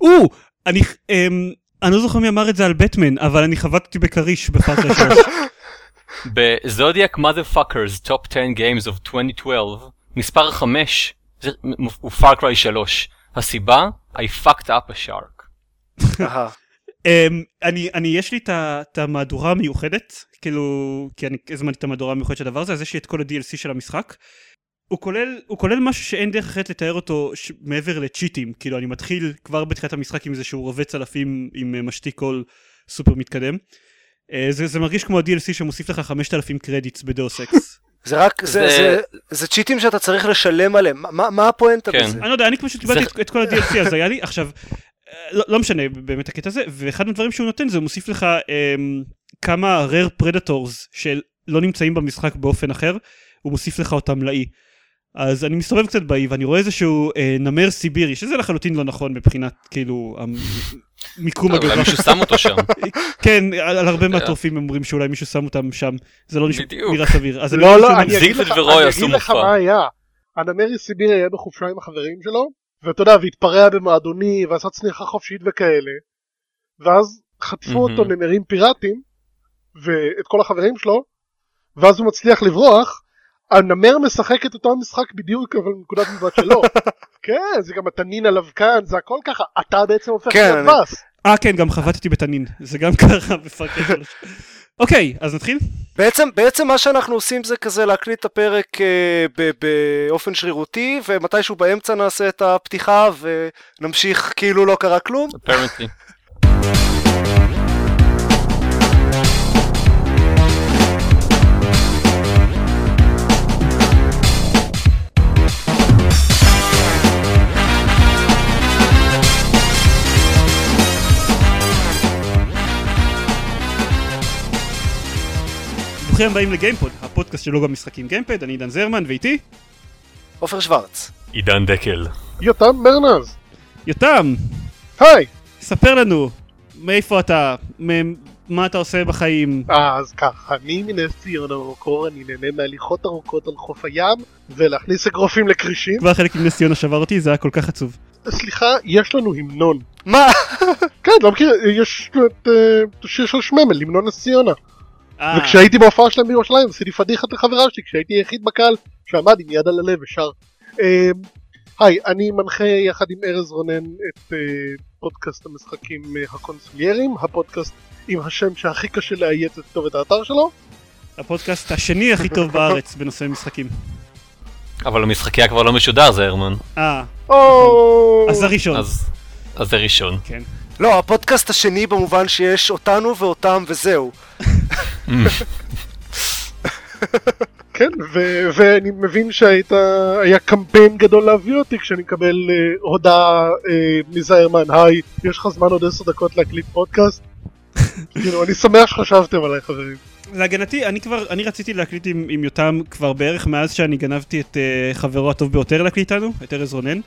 או, אני, אמ, אני לא זוכר מי אמר את זה על בטמן, אבל אני חבטתי בכריש ב Far Cry 3. בזודיאק motherfuckers top 10 games of 2012 מספר 5 זה- הוא Far Cry 3 הסיבה I fucked up a shark. אמ, אני, אני, יש לי את המהדורה המיוחדת, כאילו, כי אני הזמנתי את המהדורה המיוחדת של הדבר הזה, אז יש לי את כל ה-DLC של המשחק. הוא כולל, הוא כולל משהו שאין דרך אחרת לתאר אותו ש... מעבר לצ'יטים, כאילו אני מתחיל כבר בתחילת המשחק עם זה שהוא רובץ צלפים עם אה, משתיק קול סופר מתקדם. אה, זה, זה מרגיש כמו ה-DLC שמוסיף לך 5,000 credits ב Deus Ex. זה רק, זה, זה- זה, זה צ'יטים שאתה צריך לשלם עליהם, מה, מה הפואנטה כן. בזה? אני לא יודע, אני פשוט קיבלתי זה- את, את כל ה-DLC אז היה לי, עכשיו, אה, לא, לא משנה באמת הקטע הזה, ואחד הדברים שהוא נותן זה הוא מוסיף לך אמ, כמה rare predators שלא נמצאים במשחק באופן אחר, הוא מוסיף לך אותם לאי. אז אני מסתובב קצת באי ואני רואה איזשהו אה, נמר סיבירי, שזה לחלוטין לא נכון מבחינת כאילו המיקום אולי הגדול. מישהו שם אותו שם. כן, על, על הרבה מהטורפים הם אומרים שאולי מישהו שם אותם שם, זה לא. נראה סביר. אז לא, לא, אני אגיד לך, אני אגיד לך. מה היה. הנמר סיביר היה בחופשה עם החברים שלו, ואתה יודע, והתפרע במועדוני, ועשה צניחה חופשית וכאלה, ואז חטפו. אותו נמרים פיראטים, ואת כל החברים שלו, ואז הוא מצליח לברוח, הנמר משחק את אותו המשחק בדיוק, אבל מנקודת מבט שלו. כן, זה גם התנין עליו כאן, זה הכל ככה, אתה בעצם הופך כן, להיות אני- בס. אה כן, גם חבטתי בתנין, זה גם קרה בפארקר שלוש. אוקיי, אז נתחיל? בעצם, בעצם מה שאנחנו עושים זה כזה להקליט את הפרק אה, ב- באופן שרירותי, ומתישהו באמצע נעשה את הפתיחה ונמשיך כאילו לא קרה כלום. apparently. ברוכים הבאים לגיימפוד, הפודקאסט של לוגו המשחקים גיימפד, אני עידן זרמן, ואיתי עופר שוורץ. עידן דקל. יותם מרנז, יותם, היי. ספר לנו, מאיפה אתה, מה אתה עושה בחיים, אז ככה, אני מנס ציונה במקור, אני נהנה מהליכות ארוכות על חוף הים, ולהכניס אגרופים לכרישים. כבר חלק עם נס ציונה שבר אותי, זה היה כל כך עצוב. סליחה, יש לנו המנון. מה? כן, לא מכיר, יש את אה, שיר של שממל, המנון נס ציונה. אה, וכשהייתי בהופעה שלהם בירושלים, עשיתי פדיחת לחברה שלי, כשהייתי היחיד בקהל שעמד עם יד על הלב ושר. אה, היי, אני מנחה יחד עם ארז רונן את אה, פודקאסט המשחקים אה, הקונסוליירים, הפודקאסט עם השם שהכי קשה לאיית את כתובת האתר שלו. הפודקאסט השני הכי טוב בארץ בנושא משחקים. אבל המשחקיה כבר לא משודר זה הרמן. אה. אז הראשון. אז אז זה ראשון. כן. לא, הפודקאסט השני במובן שיש אותנו ואותם וזהו. כן, ו- ואני מבין שהיה קמפיין גדול להביא אותי כשאני מקבל אה, הודעה אה, מזיירמן, היי, יש לך זמן עוד עשר דקות להקליט פודקאסט? כאילו, אני שמח שחשבתם עליי חברים. להגנתי, אני כבר, אני רציתי להקליט עם, עם יותם כבר בערך מאז שאני גנבתי את uh, חברו הטוב ביותר להקליט איתנו, את ארז רונן.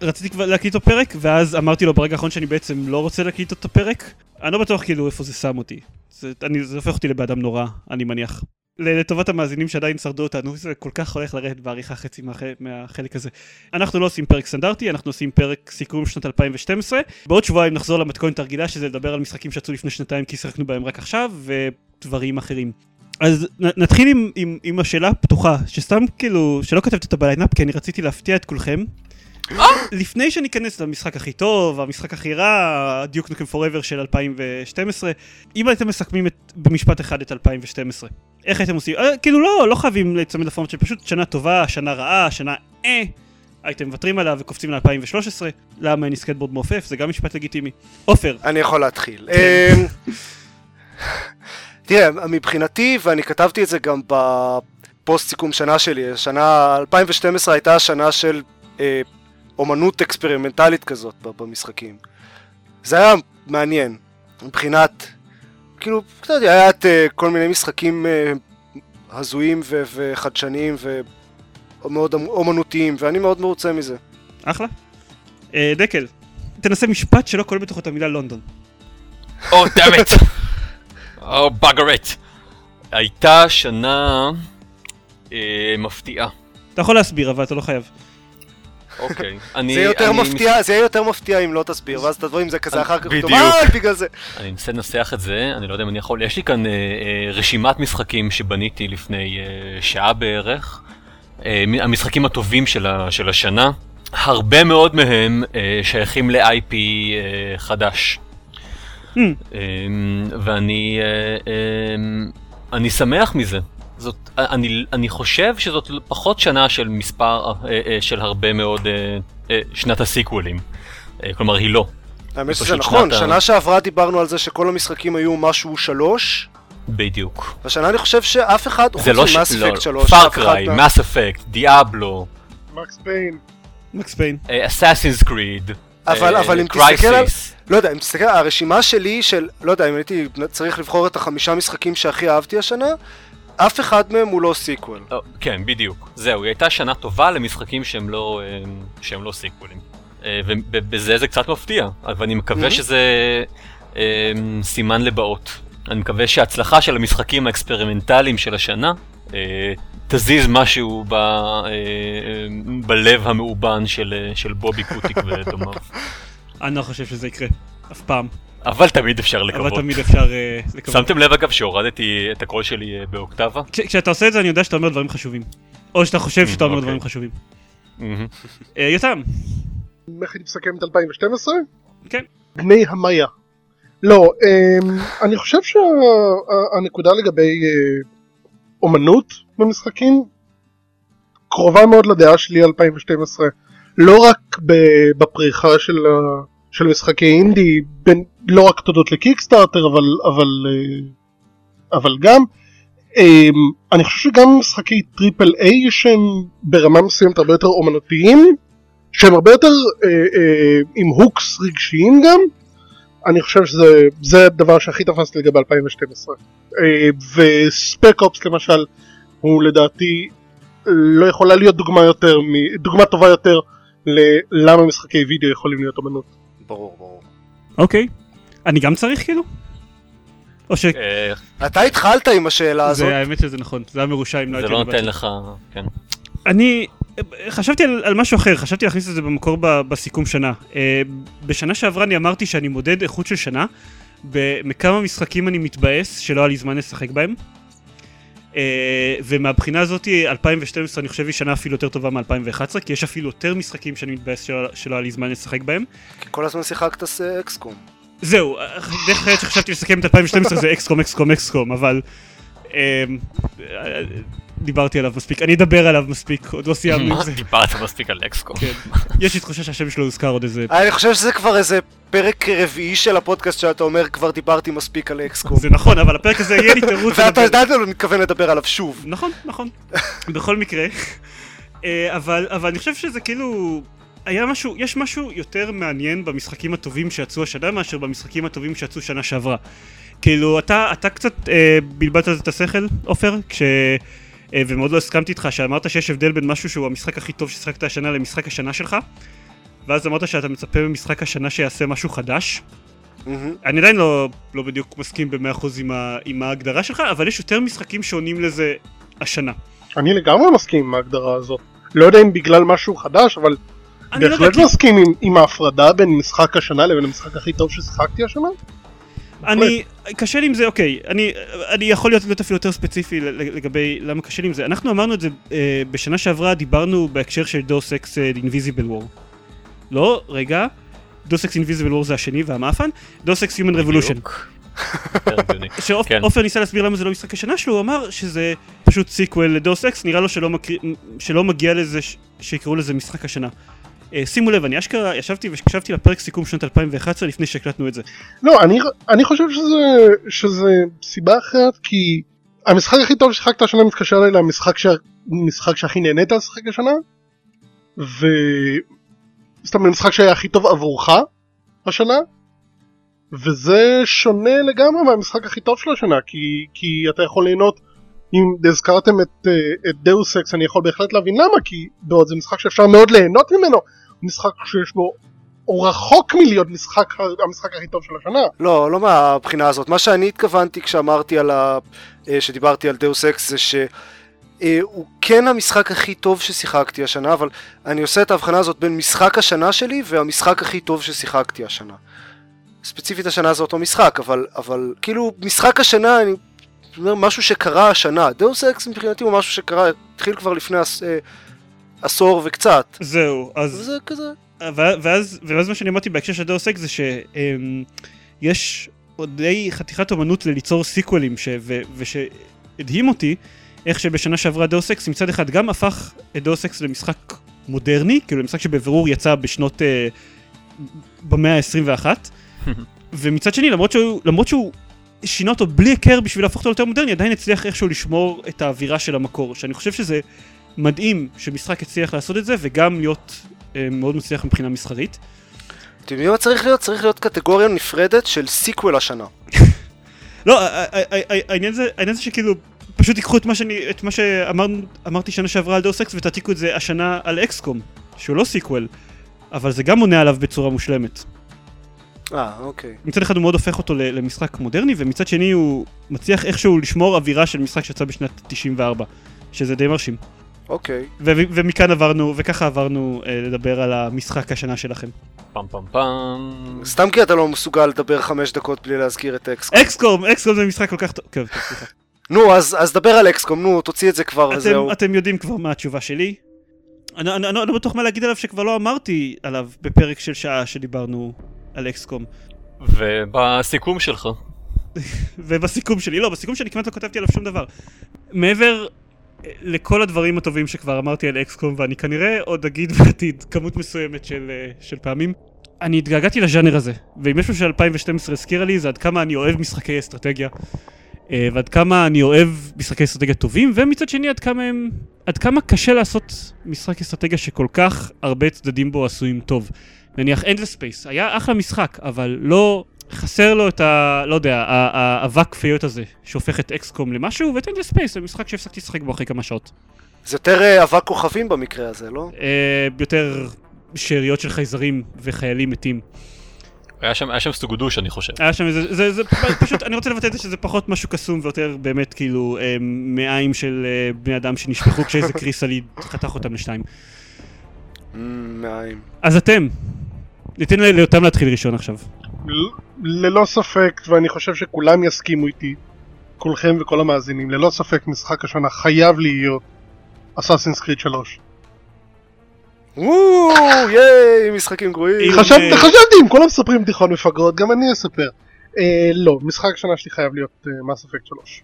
רציתי כבר להקליט אותו פרק, ואז אמרתי לו ברגע האחרון שאני בעצם לא רוצה להקליט אותו פרק. אני לא בטוח כאילו איפה זה שם אותי. זה, אני, זה הופך אותי לבן אדם נורא, אני מניח. לטובת המאזינים שעדיין שרדו אותנו, זה כל כך הולך לרדת בעריכה חצי מהח... מהחלק הזה. אנחנו לא עושים פרק סטנדרטי, אנחנו עושים פרק סיכום שנת 2012. בעוד שבועיים נחזור למתכונת הרגילה, שזה לדבר על משחקים שיצאו לפני שנתיים כי שיחקנו בהם רק עכשיו, ודברים אחרים. אז נ- נתחיל עם, עם, עם השאלה הפתוחה, שסתם כאילו, שלא כתבתי אותה בליינאפ, כי אני רציתי להפתיע את כולכם. לפני שניכנס למשחק הכי טוב, המשחק הכי רע, Duke Nukem Forever של 2012, אם הייתם מסכמים את, במשפט אחד את 2012, איך הייתם עושים? אה, כאילו לא, לא חייבים להיצמד לפורמט של פשוט שנה טובה, שנה רעה, שנה אה, הייתם מוותרים עליו וקופצים ל-2013, למה אין לי סקטבורד מעופף, זה גם משפט לגיטימי. עופר, אני יכול להתחיל. כן. אמ, תראה, מבחינתי, ואני כתבתי את זה גם בפוסט סיכום שנה שלי, שנה 2012 הייתה שנה של אה, אומנות אקספרימנטלית כזאת במשחקים. זה היה מעניין, מבחינת, כאילו, אתה יודע, היה את אה, כל מיני משחקים אה, הזויים ו- וחדשניים ומאוד אומנותיים, ואני מאוד מרוצה מזה. אחלה. אה, דקל, תנסה משפט שלא כולל בתוכו את המילה לונדון. או דאמת! או באגרט! הייתה שנה אה, מפתיעה. אתה יכול להסביר, אבל אתה לא חייב. אוקיי. זה יהיה יותר מפתיע, זה יהיה יותר מפתיע אם לא תסביר, ואז תבוא עם זה כזה אחר כך, בדיוק. פתאום, "אה, בגלל זה. אני מנסה לנסח את זה, אני לא יודע אם אני יכול, יש לי כאן אה, אה, רשימת משחקים שבניתי לפני אה, שעה בערך, המשחקים הטובים של, השנה, הרבה מאוד מהם אה, שייכים ל-IP אה, חדש. Hmm. אה, ואני אה, אה, אני שמח מזה. זאת, אני, אני חושב שזאת פחות שנה של מספר, אה, אה, של הרבה מאוד אה, שנת הסיקוולים. כלומר, היא לא. האמת שזה נכון, שנה שעברה דיברנו על זה שכל המשחקים היו משהו שלוש, בדיוק. והשנה אני חושב שאף אחד, זה לא חוץ ש... ממאס לא, אפקט 3, פאר אף אחד קריי, מה- מאס אפקט, דיאבלו, מקס פיין. מקס פיין. אסאסינס קריד, אבל- אבל אם תסתכל על- לא יודע, אם תסתכל, הרשימה שלי של, לא יודע, אם הייתי צריך לבחור את החמישה משחקים שהכי אהבתי השנה, אף אחד מהם הוא לא sequel. כן, בדיוק. זהו, היא הייתה שנה טובה למשחקים שהם לא, אה, שהם לא סיקוולים. אה, ובזה זה קצת מפתיע, אבל אני מקווה. שזה אה, סימן לבאות. אני מקווה שההצלחה של המשחקים האקספרימנטליים של השנה אה, תזיז משהו ב, אה, אה, בלב המאובן של, אה, של בובי קוטיק ודומיו. אני לא חושב שזה יקרה. אף פעם. אבל תמיד אפשר אבל לקוות. תמיד אפשר אה, לקוות. שמתם לב אגב שהורדתי את הקול שלי אה, באוקטבה? כש- כשאתה עושה את זה אני יודע שאתה אומר דברים חשובים. או שאתה חושב שאתה אומר אוקיי. דברים חשובים. אה, יותם. איך היא מסכמת את 2012? כן. בני המאיה. לא, אמ, אני חושב שהנקודה לגבי אומנות במשחקים קרובה מאוד לדעה שלי 2012. לא רק בפריחה של, ה- של משחקי אינדי, בין, לא רק תודות ל Kickstarter, אבל, אבל, אה, אבל גם. אמ, אני חושב שגם משחקי triple A שהם ברמה מסוימת הרבה יותר אומנותיים, שהם הרבה יותר אה, אה, עם hooks רגשיים גם, אני חושב שזה זה הדבר שהכי תפס לי לגבי 2012. אה, וספק אופס למשל, הוא לדעתי לא יכולה להיות דוגמה יותר, דוגמה טובה יותר ללמה משחקי וידאו יכולים להיות אמנות. ברור, ברור. אוקיי. אני גם צריך כאילו? או ש... אה, אתה התחלת עם השאלה הזאת. זה האמת שזה נכון. זה היה מרושע אם לא זה הייתי לא מדבר. נותן לך, כן. אני חשבתי על, על משהו אחר, חשבתי להכניס את זה במקור ב, בסיכום שנה. אה, בשנה שעברה אני אמרתי שאני מודד איכות של שנה, בכמה משחקים אני מתבאס שלא היה לי זמן לשחק בהם. אה, ומהבחינה הזאת 2012 אני חושב היא שנה אפילו יותר טובה מ-2011, כי יש אפילו יותר משחקים שאני מתבאס שלא, היה לי זמן לשחק בהם. כי כל הזמן שיחקת ס- אקסקום. זהו, דרך אחרת שחשבתי לסכם את 2012 זה אקסקום, אקסקום, אקסקום, אבל אה, אה, דיברתי עליו מספיק, אני אדבר עליו מספיק, עוד לא סיימנו עם מה זה. דיברת מספיק על אקסקום? כן. יש לי תחושה שהשם שלו הוזכר עוד איזה... אני חושב שזה כבר איזה פרק רביעי של הפודקאסט שאתה אומר כבר דיברתי מספיק על אקסקום. זה נכון, אבל הפרק הזה יהיה לי תירוץ ואתה. יודעת לא מתכוון לדבר עליו שוב. נכון, נכון. בכל מקרה. אה, אבל אבל אני חושב שזה כאילו... היה משהו, יש משהו יותר מעניין במשחקים הטובים שיצאו השנה מאשר במשחקים הטובים שיצאו שנה שעברה. כאילו, אתה, אתה קצת אה, בלבלת את השכל, עופר, כש... אה, ומאוד לא הסכמתי איתך שאמרת שיש הבדל בין משהו שהוא המשחק הכי טוב ששיחקת השנה למשחק השנה שלך, ואז אמרת שאתה מצפה במשחק השנה שיעשה משהו חדש. מהמם. אני עדיין לא, לא בדיוק מסכים ב-100% עם, ה- עם ההגדרה שלך, אבל יש יותר משחקים שעונים לזה השנה. אני לגמרי מסכים עם ההגדרה הזאת. לא יודע אם בגלל משהו חדש, אבל לא בהחלט כי מסכים עם, עם ההפרדה בין משחק השנה לבין המשחק הכי טוב ששיחקתי השנה. אני, קשה לי עם זה, אוקיי, אני, אני יכול להיות, להיות אפילו יותר ספציפי לגבי למה קשה לי עם זה. אנחנו אמרנו את זה אה, בשנה שעברה, דיברנו בהקשר של דוס אקס אינביזיבל וור. לא, רגע, Deus Ex Invisible War זה השני והמאפן, Deus Ex הגיוני. כן. כשעופר ניסה להסביר למה זה לא משחק השנה שלו, הוא אמר שזה פשוט sequel ל Deus Ex, נראה לו שלא, מגיע לזה, שיקראו לזה משחק השנה. אה, שימו לב, אני אשכרה ישבתי והקשבתי לפרק סיכום שנת 2011 לפני שהקלטנו את זה. לא, אני, אני חושב שזה, שזה סיבה אחרת, כי המשחק הכי טוב ששיחקת השנה מתקשר אליי למשחק שה, משחק שהכי נהנית לשחק השנה, ו... זאת אומרת, המשחק שהיה הכי טוב עבורך השנה, וזה שונה לגמרי מהמשחק הכי טוב של השנה, כי, כי אתה יכול ליהנות, אם הזכרתם את, אה, את דאוס אקס, אני יכול בהחלט להבין למה, כי בעוד זה משחק שאפשר מאוד ליהנות ממנו, משחק שיש בו הוא רחוק מלהיות משחק, המשחק הכי טוב של השנה. לא, לא מהבחינה הזאת. מה שאני התכוונתי כשאמרתי על ה... אה, שדיברתי על Deus Ex זה ש... אה, כן המשחק הכי טוב ששיחקתי השנה, אבל אני עושה את ההבחנה הזאת בין משחק השנה שלי והמשחק הכי טוב ששיחקתי השנה. ספציפית השנה זה אותו משחק, אבל, אבל כאילו משחק השנה, אני אומר משהו שקרה השנה. Deus Ex מבחינתי הוא משהו שקרה, התחיל כבר לפני עש, אה, עשור וקצת. זהו, אז... זה כזה. ואז, ואז מה שאני אמרתי בהקשר של Deus Ex זה שיש עוד די חתיכת אומנות לליצור סיקוולים, ש, ו, ושהדהים אותי איך שבשנה שעברה Deus Ex מצד אחד גם הפך את Deus Ex למשחק מודרני, כאילו למשחק שבבירור יצא בשנות, אה, במאה ה-21, ומצד שני למרות שהוא, למרות שהוא שינה אותו בלי היכר בשביל להפוך אותו ליותר מודרני, עדיין הצליח איכשהו לשמור את האווירה של המקור, שאני חושב שזה מדהים שמשחק הצליח לעשות את זה וגם להיות אה, מאוד מצליח מבחינה מסחרית. אתם יודעים מה צריך להיות? צריך להיות קטגוריה נפרדת של sequel השנה. לא, העניין זה, העניין זה שכאילו, פשוט תיקחו את מה שאני, את מה שאמרתי שנה שעברה על Deus Ex ותעתיקו את זה השנה על XCOM, שהוא לא sequel, אבל זה גם עונה עליו בצורה מושלמת. אה, אוקיי. מצד אחד הוא מאוד הופך אותו למשחק מודרני, ומצד שני הוא מצליח איכשהו לשמור אווירה של משחק שיצא בשנת 94, שזה די מרשים. אוקיי. ומכאן עברנו, וככה עברנו אה, לדבר על המשחק השנה שלכם. פם פם פם. סתם כי אתה לא מסוגל לדבר חמש דקות בלי להזכיר את אקסקום. אקסקום, אקסקום זה משחק כל כך טוב. כן, סליחה. נו, אז, אז דבר על אקסקום, נו, תוציא את זה כבר, אתם, וזהו. אתם יודעים כבר מה התשובה שלי. אני, אני, אני לא בטוח מה להגיד עליו שכבר לא אמרתי עליו בפרק של שעה שדיברנו על אקסקום. ובסיכום שלך. ובסיכום שלי, לא, בסיכום שלי כמעט לא כתבתי עליו שום דבר. מעבר לכל הדברים הטובים שכבר אמרתי על אקסקום, ואני כנראה עוד אגיד בעתיד כמות מסוימת של, אה, של פעמים, אני התגעגעתי לז'אנר הזה, ואם יש משהו ש-2012 הזכירה לי זה עד כמה אני אוהב משחקי אסטרטגיה, אה, ועד כמה אני אוהב משחקי אסטרטגיה טובים, ומצד שני עד כמה הם... עד כמה קשה לעשות משחק אסטרטגיה שכל כך הרבה צדדים בו עשויים טוב. נניח Endless Space, היה אחלה משחק, אבל לא... חסר לו את ה... לא יודע, האבק כפיות הזה, שהופך את אקסקום למשהו, ואת Endless Space זה משחק שהפסקתי לשחק בו אחרי כמה שעות. זה יותר אה, אבק כוכבים במקרה הזה, לא? אה, יותר שאריות של חייזרים וחיילים מתים. היה שם, היה שם סטוגדוש אני חושב. היה שם איזה, זה, זה פשוט, אני רוצה לבטא את זה שזה פחות משהו קסום ויותר באמת כאילו אה, מעיים של אה, בני אדם שנשפכו כשאיזה קריסליד חתך אותם לשתיים. מעיים. אז אתם, ניתן לאותם להתחיל ראשון עכשיו. ללא ספק, ואני חושב שכולם יסכימו איתי, כולכם וכל המאזינים, ללא ספק משחק השנה חייב להיות אסאסינס קריד 3. וואו, ייי, משחקים גרועים. חשבתי, חשבתי, אם כולם מספרים בדיחות מפגרות, גם אני אספר. אה, לא, משחק השנה שלי חייב להיות מס אפקט 3.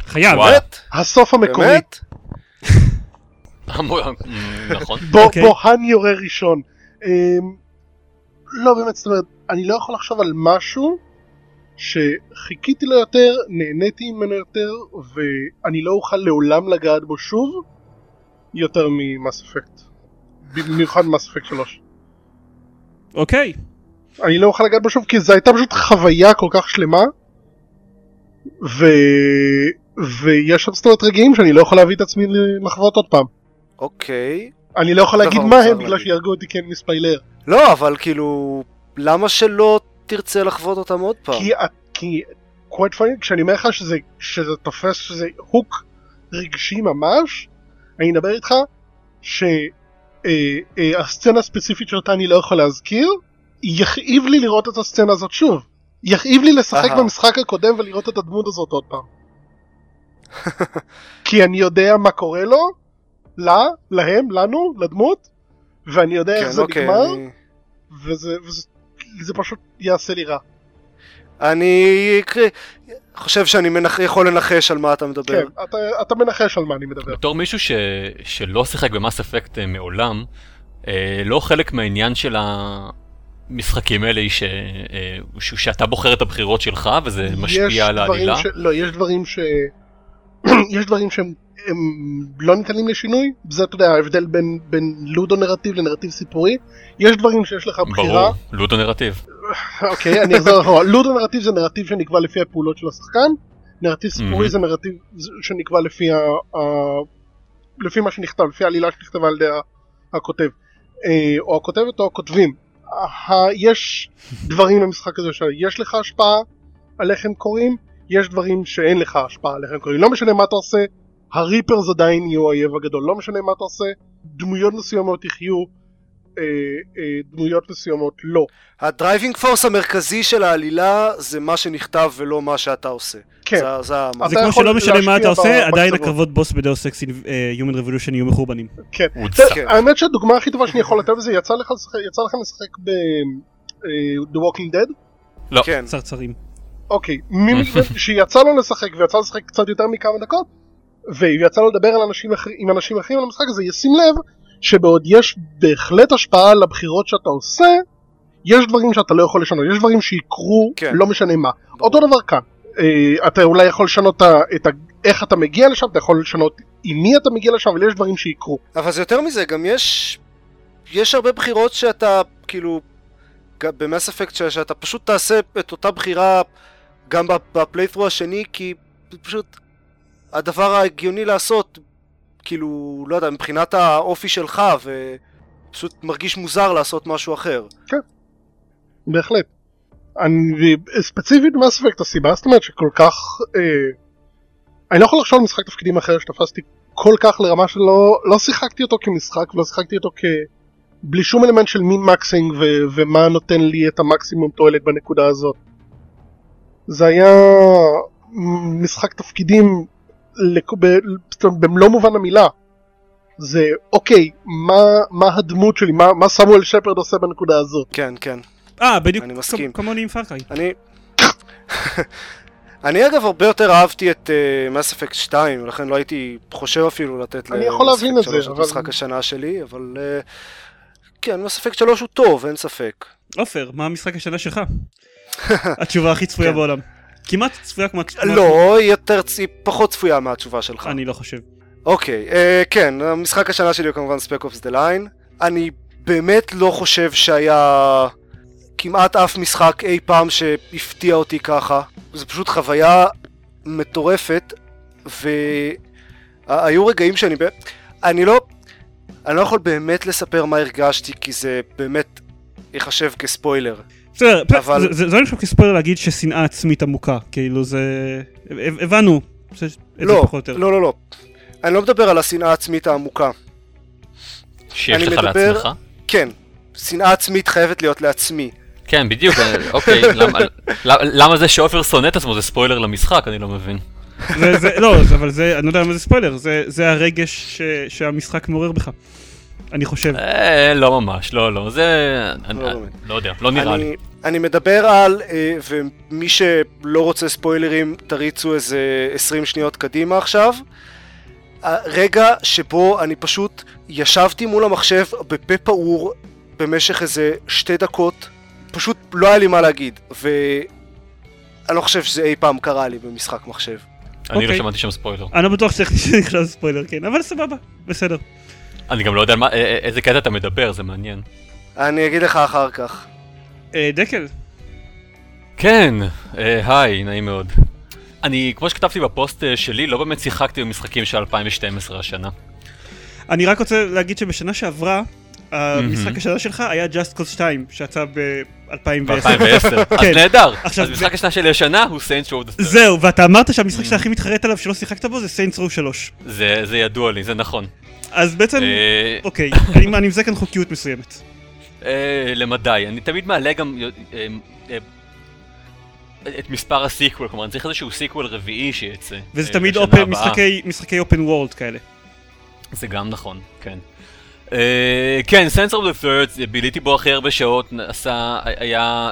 חייב. הסוף המקורי. באמת? נכון. בוא, אוקיי. יורה ראשון. אה, לא באמת, זאת אומרת, אני לא יכול לחשוב על משהו שחיכיתי לו יותר, נהניתי ממנו יותר, ואני לא אוכל לעולם לגעת בו שוב, יותר ממס אפקט. במיוחד מס אפקט 3. אוקיי. אני לא אוכל לגעת בו שוב, כי זו הייתה פשוט חוויה כל כך שלמה, ו... ויש שם סטורת רגעים שאני לא יכול להביא את עצמי לחוות עוד פעם. אוקיי. אני לא יכול להגיד מה הם. בגלל שיהרגו אותי כן מספיילר. לא, אבל כאילו, למה שלא תרצה לחוות אותם עוד פעם? כי, כי quite funny, כשאני אומר לך שזה, שזה תופס שזה הוק רגשי ממש, אני מדבר איתך שהסצנה הספציפית שאותה אני לא יכול להזכיר, יכאיב לי לראות את הסצנה הזאת שוב. יכאיב לי לשחק. במשחק הקודם ולראות את הדמות הזאת עוד פעם. כי אני יודע מה קורה לו, לה, להם, לנו, לדמות, ואני יודע איך כן, זה אוקיי, נגמר, אני- וזה, וזה זה פשוט יעשה לי רע. אני חושב שאני מנח... יכול לנחש על מה אתה מדבר. כן, אתה, אתה מנחש על מה אני מדבר. בתור מישהו ש... שלא שיחק במס אפקט אה, מעולם, אה, לא חלק מהעניין של המשחקים האלה היא ש... אה, ש... שאתה בוחר את הבחירות שלך וזה משפיע על העלילה. ש... לא, יש דברים ש... יש דברים שהם הם לא ניתנים לשינוי, זה אתה יודע ההבדל בין, בין לודו נרטיב לנרטיב סיפורי, יש דברים שיש לך בחירה, ברור, לודו נרטיב. אוקיי אני אחזור אחורה, לודו נרטיב זה נרטיב שנקבע לפי הפעולות של השחקן, נרטיב סיפורי מהמם. זה נרטיב שנקבע לפי, ה... ה... לפי מה שנכתב, לפי העלילה שנכתבה על ידי הכותב, אה, או הכותבת או הכותבים. יש דברים במשחק הזה שיש לך השפעה על איך הם קורים, יש דברים שאין לך השפעה על איך הם קורים. לא משנה מה אתה עושה, הריפרס עדיין יהיו האויב הגדול, לא משנה מה אתה עושה, דמויות מסוימות יחיו, אה, אה, דמויות מסוימות לא. ה driving force המרכזי של העלילה זה מה שנכתב ולא מה שאתה עושה. כן. זה, זה זה כמו שלא משנה מה אתה עושה, עדיין. הקרבות בוס ב Deus Ex Human Revolution יהיו מחורבנים. כן. האמת שהדוגמה הכי טובה שאני יכול לתת לזה, יצא לך לכם לשחק ב... אה, The Walking Dead? לא. כן. צרצרים. אוקיי, מי שיצא לו לשחק ויצא לשחק קצת יותר מכמה דקות ויצא לו לדבר אנשים אחר, עם אנשים אחרים על המשחק הזה, ישים לב שבעוד יש בהחלט השפעה על הבחירות שאתה עושה, יש דברים שאתה לא יכול לשנות, יש דברים שיקרו, כן. לא משנה מה. אותו דבר כאן, אה, אתה אולי יכול לשנות את ה, איך אתה מגיע לשם, אתה יכול לשנות עם מי אתה מגיע לשם, אבל יש דברים שיקרו. אבל זה יותר מזה, גם יש... יש הרבה בחירות שאתה, כאילו... במס אפקט שאתה פשוט תעשה את אותה בחירה גם בפלייתרו השני, כי פשוט הדבר ההגיוני לעשות, כאילו, לא יודע, מבחינת האופי שלך, ופשוט מרגיש מוזר לעשות משהו אחר. בהחלט. אני ספציפית מס אפקט הסיבה זאת אומרת שכל כך אה, אני לא יכול לחשוב על משחק תפקידים אחר שתפסתי כל כך לרמה שלא לא שיחקתי אותו כמשחק ולא שיחקתי אותו כ... בלי שום אלמנט של מין מקסינג ו- ומה נותן לי את המקסימום תועלת בנקודה הזאת. זה היה משחק תפקידים ב- במלוא מובן המילה. זה אוקיי, מה, מה הדמות שלי, מה, מה סמואל שפרד עושה בנקודה הזאת. כן, כן. אה, בדיוק אני מסכים. כמוני עם פארקריי. אני... אני אגב הרבה יותר אהבתי את מס אפקט 2, לכן לא הייתי חושב אפילו לתת אני יכול להבין את זה, אבל... אבל- משחק השנה שלי, אבל... אה, כן, מס אפקט 3 הוא טוב, אין ספק. עופר, מה המשחק השנה שלך? התשובה הכי צפויה כן. בעולם. כמעט צפויה כמו... כמו- לא, היא יותר, היא פחות צפויה מהתשובה שלך. אני לא חושב. אוקיי, אה, כן, המשחק השנה שלי הוא כמובן ספק אופס דה ליין. אני באמת לא חושב שהיה כמעט אף משחק אי פעם שהפתיע אותי ככה. זו פשוט חוויה מטורפת, והיו רגעים שאני. אני לא... אני לא יכול באמת לספר מה הרגשתי, כי זה באמת ייחשב כספוילר. בסדר, אבל- זה- זה זה לא נחשב כספוילר להגיד ששנאה עצמית עמוקה, כאילו זה... הב- הבנו. זה- את זה לא, פחות או יותר. לא, לא, לא. אני לא מדבר על השנאה העצמית העמוקה. שיש אני לך מדבר- לעצמך? כן, שנאה עצמית חייבת להיות לעצמי. כן, בדיוק, אוקיי, למה- למה- למה זה שעופר שונא את עצמו זה ספוילר למשחק, אני לא מבין. זה- זה- לא, זה- אבל זה, אני לא יודע למה זה ספוילר, זה- זה הרגש ש- שהמשחק מעורר בך. אני חושב. אה, לא ממש, לא, לא, זה... אני- לא אני- באמת. לא יודע, לא נראה לי. אני, מדבר על, אה, ומי שלא רוצה ספוילרים, תריצו איזה 20 שניות קדימה עכשיו. הרגע שבו אני פשוט ישבתי מול המחשב בפה פעור במשך איזה שתי דקות, פשוט לא היה לי מה להגיד, ואני לא חושב שזה אי פעם קרה לי במשחק מחשב. אני לא אוקיי. שמעתי שם ספוילר. אני לא בטוח שצריך שנכנס ספוילר, כן, אבל סבבה, בסדר. אני גם לא יודע אה, אה, איזה קטע אתה מדבר, זה מעניין. אני אגיד לך אחר כך. אה, דקל, כן, אה, היי, נעים מאוד. אני, כמו שכתבתי בפוסט אה, שלי, לא באמת שיחקתי במשחקים של 2012 השנה. אני רק רוצה להגיד שבשנה שעברה, המשחק השנה שלך היה Just Cause 2, שיצא ב-2010. ב-2010. אז. נהדר. אז משחק השנה שלי השנה הוא Saints Row the Third. זהו, ואתה אמרת שהמשחק שאתה הכי מתחרט עליו שלא שיחקת בו זה Saints Row 3. זה זה ידוע לי, זה נכון. אז בעצם, אוקיי, אני אני מזהה כאן חוקיות מסוימת. אה, למדי. אני תמיד מעלה גם אה, אה, את מספר ה sequel, כלומר אני צריך איזשהו sequel רביעי שיצא. וזה תמיד open. משחקי- משחקי open world כאלה. זה גם נכון, כן. אה, כן, Saints Row the Third, ביליתי בו הכי הרבה שעות, עשה, היה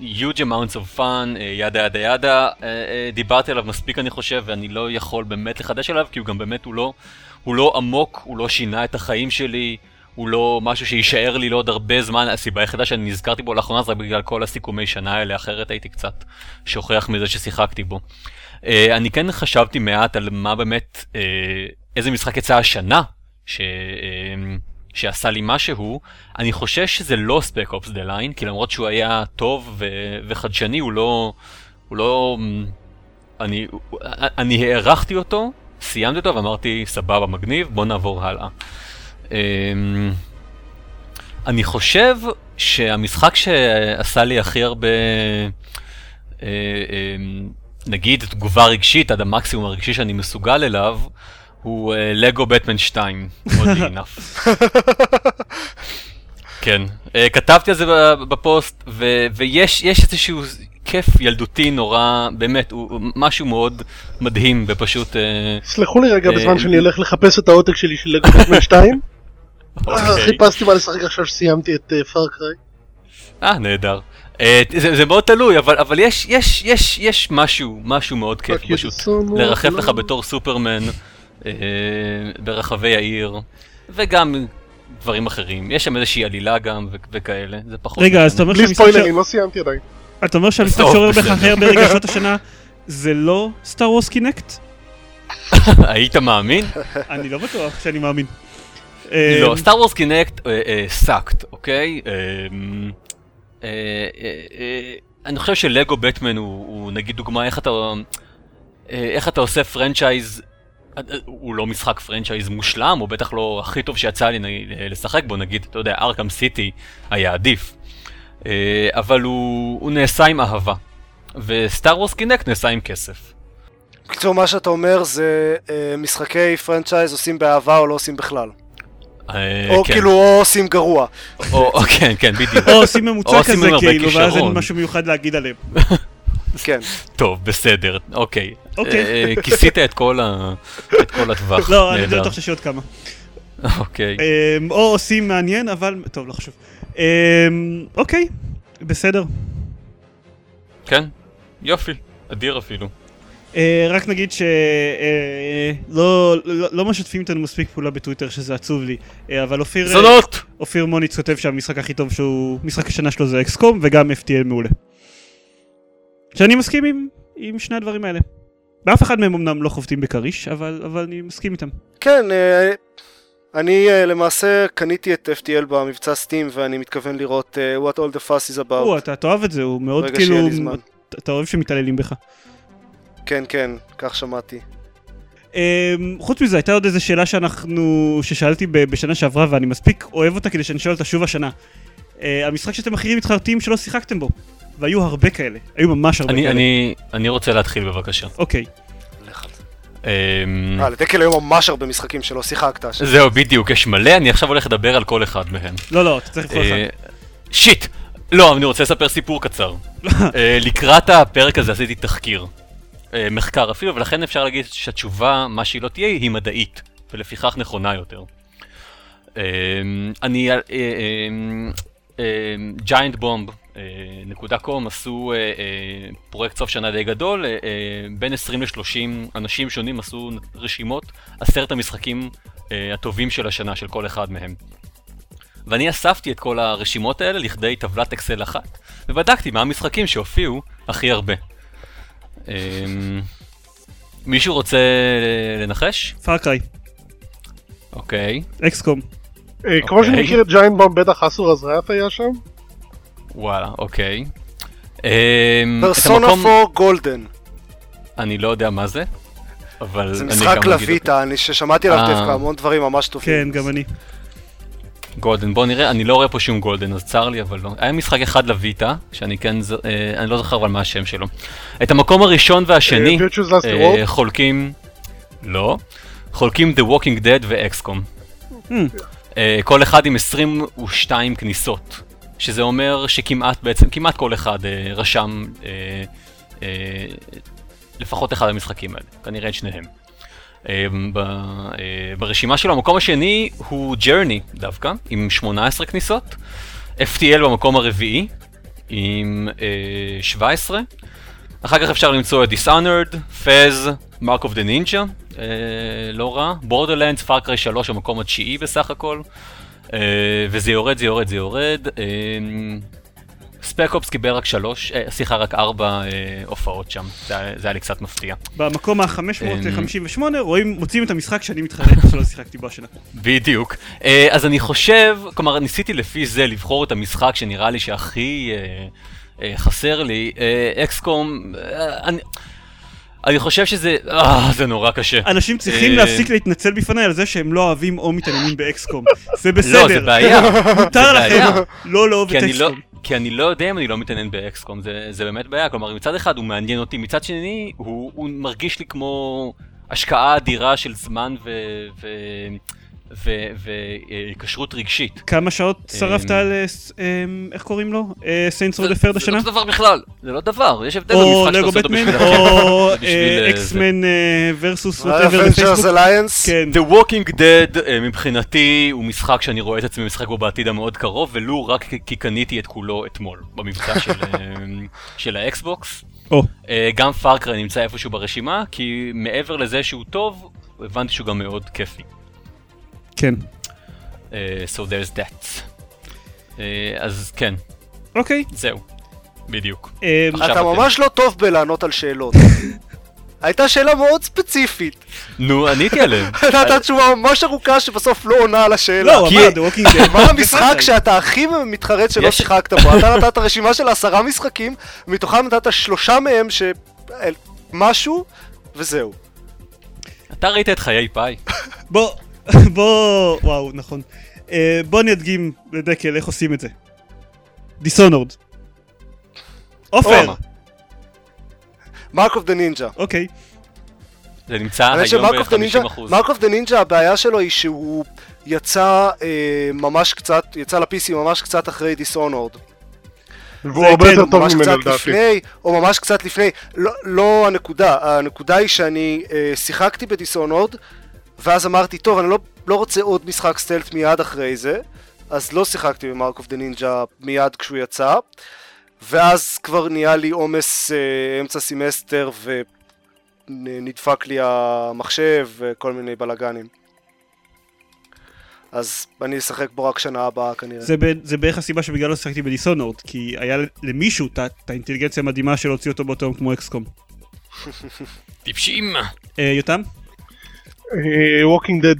uh, huge amounts of fun, uh, ידה ידה ידה, uh, uh, דיברתי עליו מספיק אני חושב, ואני לא יכול באמת לחדש עליו, כי הוא גם באמת, הוא לא, הוא לא עמוק, הוא לא שינה את החיים שלי, הוא לא משהו שיישאר לי לעוד הרבה זמן, הסיבה היחידה שאני נזכרתי בו לאחרונה זה בגלל כל הסיכומי שנה האלה, אחרת הייתי קצת שוכח מזה ששיחקתי בו. Uh, אני כן חשבתי מעט על מה באמת, uh, איזה משחק יצא השנה, ש, uh, שעשה לי משהו, אני חושש שזה לא ספק אופס דה ליין, כי למרות שהוא היה טוב ו- וחדשני, הוא לא, הוא לא, אני, אני הערכתי אותו, סיימתי אותו ואמרתי, סבבה, מגניב, בוא נעבור הלאה. Um, אני חושב שהמשחק שעשה לי הכי הרבה אה, אה, נגיד תגובה רגשית עד המקסימום הרגשי שאני מסוגל אליו, הוא Lego Batman 2, oddly enough. כן, אה, כתבתי על זה בפוסט, ויש איזשהו כיף ילדותי נורא, באמת, הוא, משהו מאוד מדהים ופשוט... אה, סלחו לי רגע בזמן שאני הולך לחפש את העותק שלי של Lego Batman 2. אוקיי. חיפשתי מה לשחק עכשיו שסיימתי את Far Cry. אה, נהדר. אה, זה, זה מאוד תלוי, אבל, אבל יש, יש, יש, יש משהו, משהו מאוד כיף פשוט לרחף לך בתור סופרמן אה, ברחבי העיר, וגם דברים אחרים. יש שם איזושהי עלילה גם ו- וכאלה, זה פחות... רגע, אז אתה אומר שהמשחק... בלי ספוילרים, לא סיימתי עדיין. אתה אומר שהמשחק שעורר בך הכי הרבה רגשות השנה זה לא Star Wars Kinect? היית מאמין? אני לא בטוח שאני מאמין. לא, Star Wars Kinect sucked, אוקיי? אה, אה, אה, אני חושב ש Lego Batman הוא, הוא נגיד דוגמה איך אתה, איך אתה עושה franchise, הוא לא משחק franchise מושלם, הוא בטח לא הכי טוב שיצא לי לשחק בו, נגיד, אתה יודע, Arkham City היה עדיף. אבל הוא, הוא נעשה עם אהבה, ו Star Wars Kinect נעשה עם כסף. בקיצור, מה שאתה אומר זה משחקי franchise עושים באהבה או לא עושים בכלל. אה, או כן. כאילו, או עושים גרוע. או, כן, כן, בדיוק. או עושים ממוצע כזה, כאילו, ואז אין משהו מיוחד להגיד עליהם. כן. טוב, בסדר, אוקיי. אוקיי. אה, כיסית את כל הטווח. לא, אני בטוח שיש עוד כמה. אוקיי. אמ, או עושים מעניין, אבל... טוב, לא חשוב. אמ, אוקיי, בסדר. כן, יופי, אדיר אפילו. Uh, רק נגיד שלא uh, לא, לא, לא משתפים איתנו מספיק פעולה בטוויטר שזה עצוב לי, uh, אבל אופיר, זונות! Uh, אופיר מוניץ כותב שהמשחק הכי טוב שהוא, משחק השנה שלו זה אקסקום וגם FTL מעולה. שאני מסכים עם, עם שני הדברים האלה. באף אחד מהם אמנם לא חובטים בכריש, אבל, אבל אני מסכים איתם. כן, uh, אני uh, למעשה קניתי את FTL במבצע סטים ואני מתכוון לראות uh, what all the fuss is about. או, אתה תאהב את זה, הוא מאוד כאילו, אתה אוהב שמתעללים בך. כן, כן, כך שמעתי. Um, חוץ מזה, הייתה עוד איזו שאלה שאנחנו, ששאלתי בשנה שעברה ואני מספיק אוהב אותה כדי שאני שואל אותה שוב השנה. Uh, המשחק שאתם הכי מתחרטים שלא שיחקתם בו, והיו הרבה כאלה, היו ממש הרבה אני, כאלה. אני, אני רוצה להתחיל בבקשה. אוקיי. אמ, אה, לדקל היו ממש הרבה משחקים שלא שיחקת. זהו, בדיוק, יש מלא, אני עכשיו הולך לדבר על כל אחד מהם. לא, לא, אתה צריך לבחור אחד. שיט! לא, אני רוצה לספר סיפור קצר. אה, לקראת הפרק הזה עשיתי תחקיר. אה, מחקר אפילו, ולכן אפשר להגיד שהתשובה, מה שהיא לא תהיה, היא מדעית, ולפיכך נכונה יותר. אה, אני, ג'יינט בומב, נקודה קום, עשו אה, פרויקט סוף שנה די גדול, בין 20 ל-30 אנשים שונים עשו רשימות, עשרת המשחקים הטובים של השנה, של כל אחד מהם. ואני אספתי את כל הרשימות האלה לכדי טבלת אקסל אחת, ובדקתי מה המשחקים שהופיעו הכי הרבה. אמ, מישהו רוצה לנחש? Far Cry. אוקיי. XCOM. אה, כמו שאני אוקיי. מכיר את Giant Bomb, בטח Asura's Wrath היה שם? וואלה, אוקיי. פרסונה 4 Golden. אני לא יודע מה זה, אבל... זה משחק לויטה, אני ששמעתי עליו אה. דווקא המון דברים ממש טובים. כן, גם אני. גולדן, בוא נראה, אני לא רואה פה שום גולדן, אז צר לי, אבל לא. היה משחק אחד לויטה, שאני כן, אה, אני לא זוכר אבל מה השם שלו. את המקום הראשון והשני אה, אה, חולקים, לא, חולקים The Walking Dead ו-XCOM. Hmm. אה, כל אחד עם 22 כניסות, שזה אומר שכמעט בעצם, כמעט כל אחד אה, רשם אה, אה, לפחות אחד המשחקים האלה, כנראה את שניהם. אמ, אה, ברשימה שלו, המקום השני הוא ג'רני דווקא, עם 18 כניסות. FTL במקום הרביעי, עם 17. אה, אחר כך אפשר למצוא את Dishonored, Fez, Mark of the Ninja, אה, לא רע. Far Cry 3, המקום התשיעי בסך הכל. וזה יורד, זה יורד, זה יורד. ספק אופס קיבל רק שלוש, אה, סליחה, רק ארבע אה, הופעות שם, זה, היה לי קצת מפתיע. במקום ה-558 רואים, מוצאים את המשחק שאני מתחרט שלא שיחקתי בו השנה. בדיוק. אה, אז אני חושב, כלומר, ניסיתי לפי זה לבחור את המשחק שנראה לי שהכי אה, אה, חסר לי. אה, אקסקום, אה, אני... אני חושב שזה, אה, זה נורא קשה. אנשים צריכים להפסיק להתנצל בפניי על זה שהם לא אוהבים או מתעניינים באקסקום. זה בסדר. לא, זה בעיה. מותר לכם לא לאהוב את לא- אקסקום. כי אני לא יודע אם אני לא מתעניין באקסקום, זה, זה באמת בעיה, כלומר מצד אחד הוא מעניין אותי, מצד שני הוא, הוא מרגיש לי כמו השקעה אדירה של זמן ו... ו... וכשרות רגשית. כמה שעות שרפת אמ, על, אה, אמ, איך קוראים לו? סיינס רוד אפרד השנה? זה לא דבר בכלל, זה לא דבר, יש הבדל או במשחק שאתה עושה אותו בשביל או בשביל, אה, אקסמן versus אה, Avengers בפייסבוק. Alliance. כן. The Walking Dead מבחינתי הוא משחק שאני רואה את עצמי משחק בו בעתיד המאוד קרוב, ולו רק כי- קניתי את כולו אתמול, במבצע של, של ה Xbox. גם Far Cry נמצא איפשהו ברשימה, כי מעבר לזה שהוא טוב, הבנתי שהוא גם מאוד כיפי. כן. אה, so there's that. אה, אז כן, אוקיי. זהו. בדיוק. עכשיו אתה אתם. ממש לא טוב בלענות על שאלות. הייתה שאלה מאוד ספציפית. נו, עניתי עליהם. נתת תשובה ממש ארוכה שבסוף לא עונה על השאלה. לא, אמר, The Walking Dead. מה המשחק שאתה הכי מתחרט שלא שיחקת בו? אתה נתת רשימה של עשרה משחקים, מתוכם נתת שלושה מהם ש... משהו, וזהו. אתה ראית את חיי פאי? בוא, בוא, וואו, נכון. אה, בוא אני אדגים לדקל איך עושים את זה. Dishonored. עופר! או. Mark of the Ninja. אוקיי. זה נמצא היום ש Mark of the Ninja, ב-50%. Mark of the Ninja הבעיה שלו היא שהוא יצא אה, ממש קצת, יצא ל-PC ממש קצת אחרי Dishonored. והוא הרבה כן, יותר טוב ממנו לדעתי. לפני, או ממש קצת לפני, לא, לא הנקודה, הנקודה היא שאני אה, שיחקתי ב Dishonored, ואז אמרתי, טוב, אני לא, לא רוצה עוד משחק stealth מיד אחרי זה, אז לא שיחקתי ב-Mark of the Ninja מיד כשהוא יצא, ואז כבר נהיה לי עומס אה, אמצע סמסטר, ונדפק לי המחשב וכל מיני בלאגנים. אז אני אשחק בו רק שנה הבאה כנראה. זה, ב- זה בערך הסיבה שבגללו שיחקתי ב-Dishonored, כי היה למישהו את האינטליגנציה המדהימה של להוציא אותו באותו יום כמו XCOM. טיפשים. אה, יותם? Walking Dead,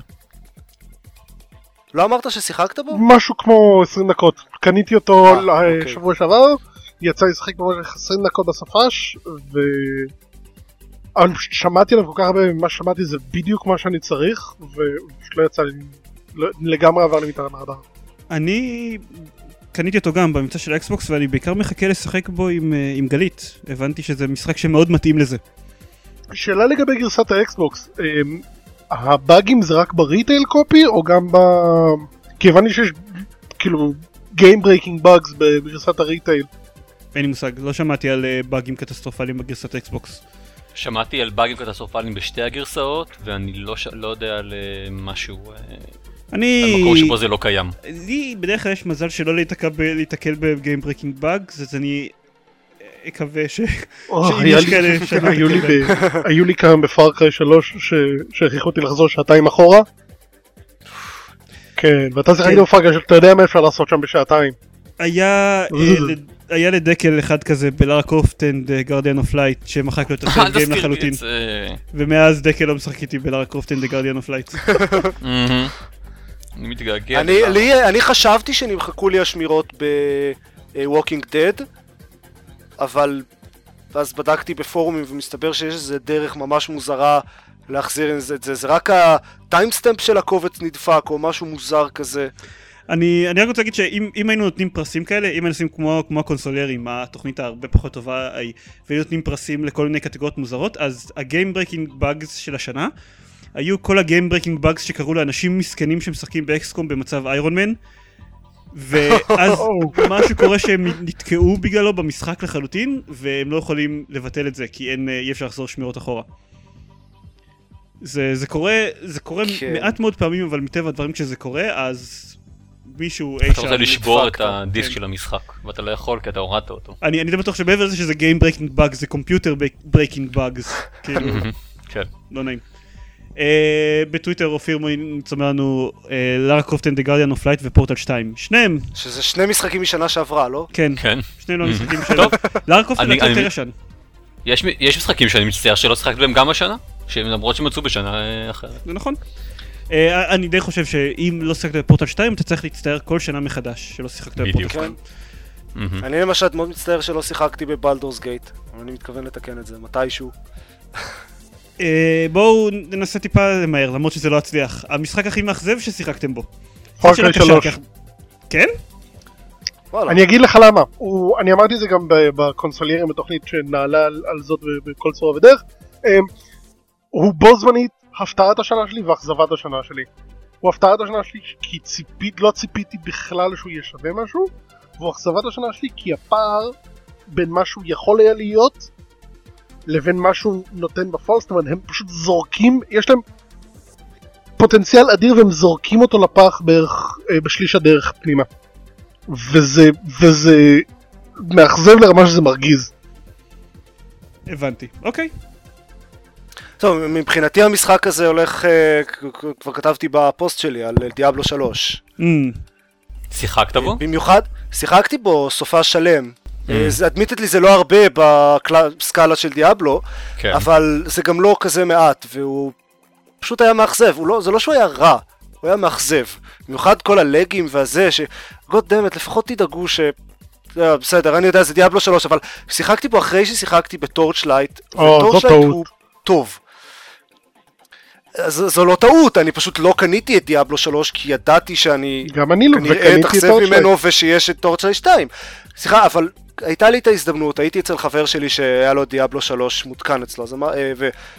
לא אמרת ששיחקת בו? משהו כמו 20 דקות. קניתי אותו אה, ל- אוקיי. שבוע שעבר, יצא לי לשחק במשך 20 דקות בסופש, ו... אבל פשוט שמעתי עליו כל כך הרבה, ממה ששמעתי זה בדיוק מה שאני צריך, ופשוט לא יצא לי, לא- לגמרי עבר לי מתחת לרדאר. אני קניתי אותו גם במבצע של האקסבוקס ואני בעיקר מחכה לשחק בו עם, אה, עם גלית. הבנתי שזה משחק שמאוד מתאים לזה. שאלה לגבי גרסת האקסבוקס, אמ, הבאגים זה רק ב-retail copy או גם ב... כי הבנתי שיש כאילו Game Breaking Bugs בגרסת ה-retail. אין לי מושג, לא שמעתי על אה, באגים קטסטרופליים בגרסת האקסבוקס. שמעתי על באגים קטסטרופליים בשתי הגרסאות, ואני לא, ש... לא יודע על אה, משהו, אה, אני... על מקום שבו זה לא קיים. לי בדרך כלל יש מזל שלא להיתקע ב- להיתקל ב-game breaking bugs, אז אני אקווה ש... שאם יש כאלה היו לי. ב- כמה ב-Far Cry 3 ש- שהכריחו אותי לחזור שעתיים אחורה. כן, ואתה שיחקתי כן. ב-Far Cry שאתה יודע מה אפשר לעשות שם בשעתיים. היה, אה, היה לדקל אחד כזה ב-Lara Croft and Guardian of Light שמחק לו את ה-save game לחלוטין. ומאז דקל לא משחק איתי ב-Lara Croft and Guardian of Light. אני מתגעגע. אני, חשבתי שנמחקו לי השמירות ב-Walking Dead, אבל אז בדקתי בפורומים ומסתבר שיש איזה דרך ממש מוזרה להחזיר את זה, זה, זה רק ה-timestamp של הקובץ נדפק או משהו מוזר כזה. אני, אני רק רוצה להגיד שאם אם היינו נותנים פרסים כאלה, אם היינו עושים כמו, כמו הקונסולרים, התוכנית ההרבה פחות טובה והיינו נותנים פרסים לכל מיני קטגוריות מוזרות, אז ה-game breaking bugs של השנה, היו כל ה-game breaking bugs שקרו לאנשים מסכנים שמשחקים ב-XCOM במצב Ironman, ואז משהו קורה שהם נתקעו בגללו במשחק לחלוטין, והם לא יכולים לבטל את זה, כי אין, אה, אי אפשר לחזור שמירות אחורה. זה, זה קורה, זה קורה כן. מעט מאוד פעמים, אבל מטבע הדברים כשזה קורה, אז מישהו אי אתה רוצה לשבור את הדיסק כן. של המשחק, ואתה לא יכול כי אתה הורדת אותו. אני, אני די בטוח שמעבר לזה שזה Game Breaking Bugs זה Computer Breaking Bugs, כאילו, כן. לא נעים. Uh, בטוויטר אופיר מויניץ אומר לנו Lara Croft and Guardian of Light ו-Portal 2, שניהם, שזה שני משחקים משנה שעברה, לא? כן, כן. שניהם לא משחקים של... טוב. Lara Croft לדעתי יותר ישן. יש, יש משחקים שאני מצטער שלא שיחקת בהם גם השנה, למרות שהם יצאו בשנה אה, אחרת. זה נכון. אה, אני די חושב שאם לא שיחקת ב-Portal 2 אתה צריך להצטער כל שנה מחדש שלא שיחקת ב-Portal בדיוק. 2. מהמם. אני למשל מאוד מצטער שלא שיחקתי ב-Baldur's Gate, אבל אני מתכוון לתקן את זה מתישהו. אה, בואו ננסה טיפה למהר למרות שזה לא יצליח. המשחק הכי מאכזב ששיחקתם בו. פארקריי שאלה קשה, 3. כי- כן? וואלה. אני אגיד לך למה, הוא, אני אמרתי את זה גם בקונסוליירים בתוכנית שנעלה על, על זאת בכל צורה ודרך, אמ, הוא בו זמנית הפתעת השנה שלי ואכזבת השנה שלי. הוא הפתעת השנה שלי כי ציפית, לא ציפיתי בכלל שהוא יהיה שווה משהו, והוא אכזבת השנה שלי כי הפער בין מה שהוא יכול היה להיות לבין מה שהוא נותן אומרת הם פשוט זורקים, יש להם פוטנציאל אדיר והם זורקים אותו לפח בערך אה, בשליש הדרך פנימה. וזה, וזה מאכזב לרמה שזה מרגיז. הבנתי. אוקיי. טוב, מבחינתי המשחק הזה הולך, אה, כבר כתבתי בפוסט שלי על דיאבלו 3. Mm, שיחקת בו? במיוחד, שיחקתי בו סופ"ש שלם. Mm. Admittedly זה לא הרבה בסקאלה של Diablo, כן. אבל זה גם לא כזה מעט, והוא פשוט היה מאכזב, לא, זה לא שהוא היה רע, הוא היה מאכזב. במיוחד כל הלגים והזה, ש... God damn it, לפחות תדאגו ש... אה, בסדר, אני יודע, זה Diablo 3, אבל שיחקתי בו אחרי ששיחקתי ב-Torchlight, זו ו-Torchlight. הוא טוב. אז זו לא טעות, אני פשוט לא קניתי את Diablo 3 כי ידעתי שאני גם אני לא, כנראה וקניתי את אתאכזב Torchlight. ממנו ושיש את Torchlight 2. סליחה, אבל הייתה לי את ההזדמנות, הייתי אצל חבר שלי שהיה לו Diablo 3 מותקן אצלו, אז אה,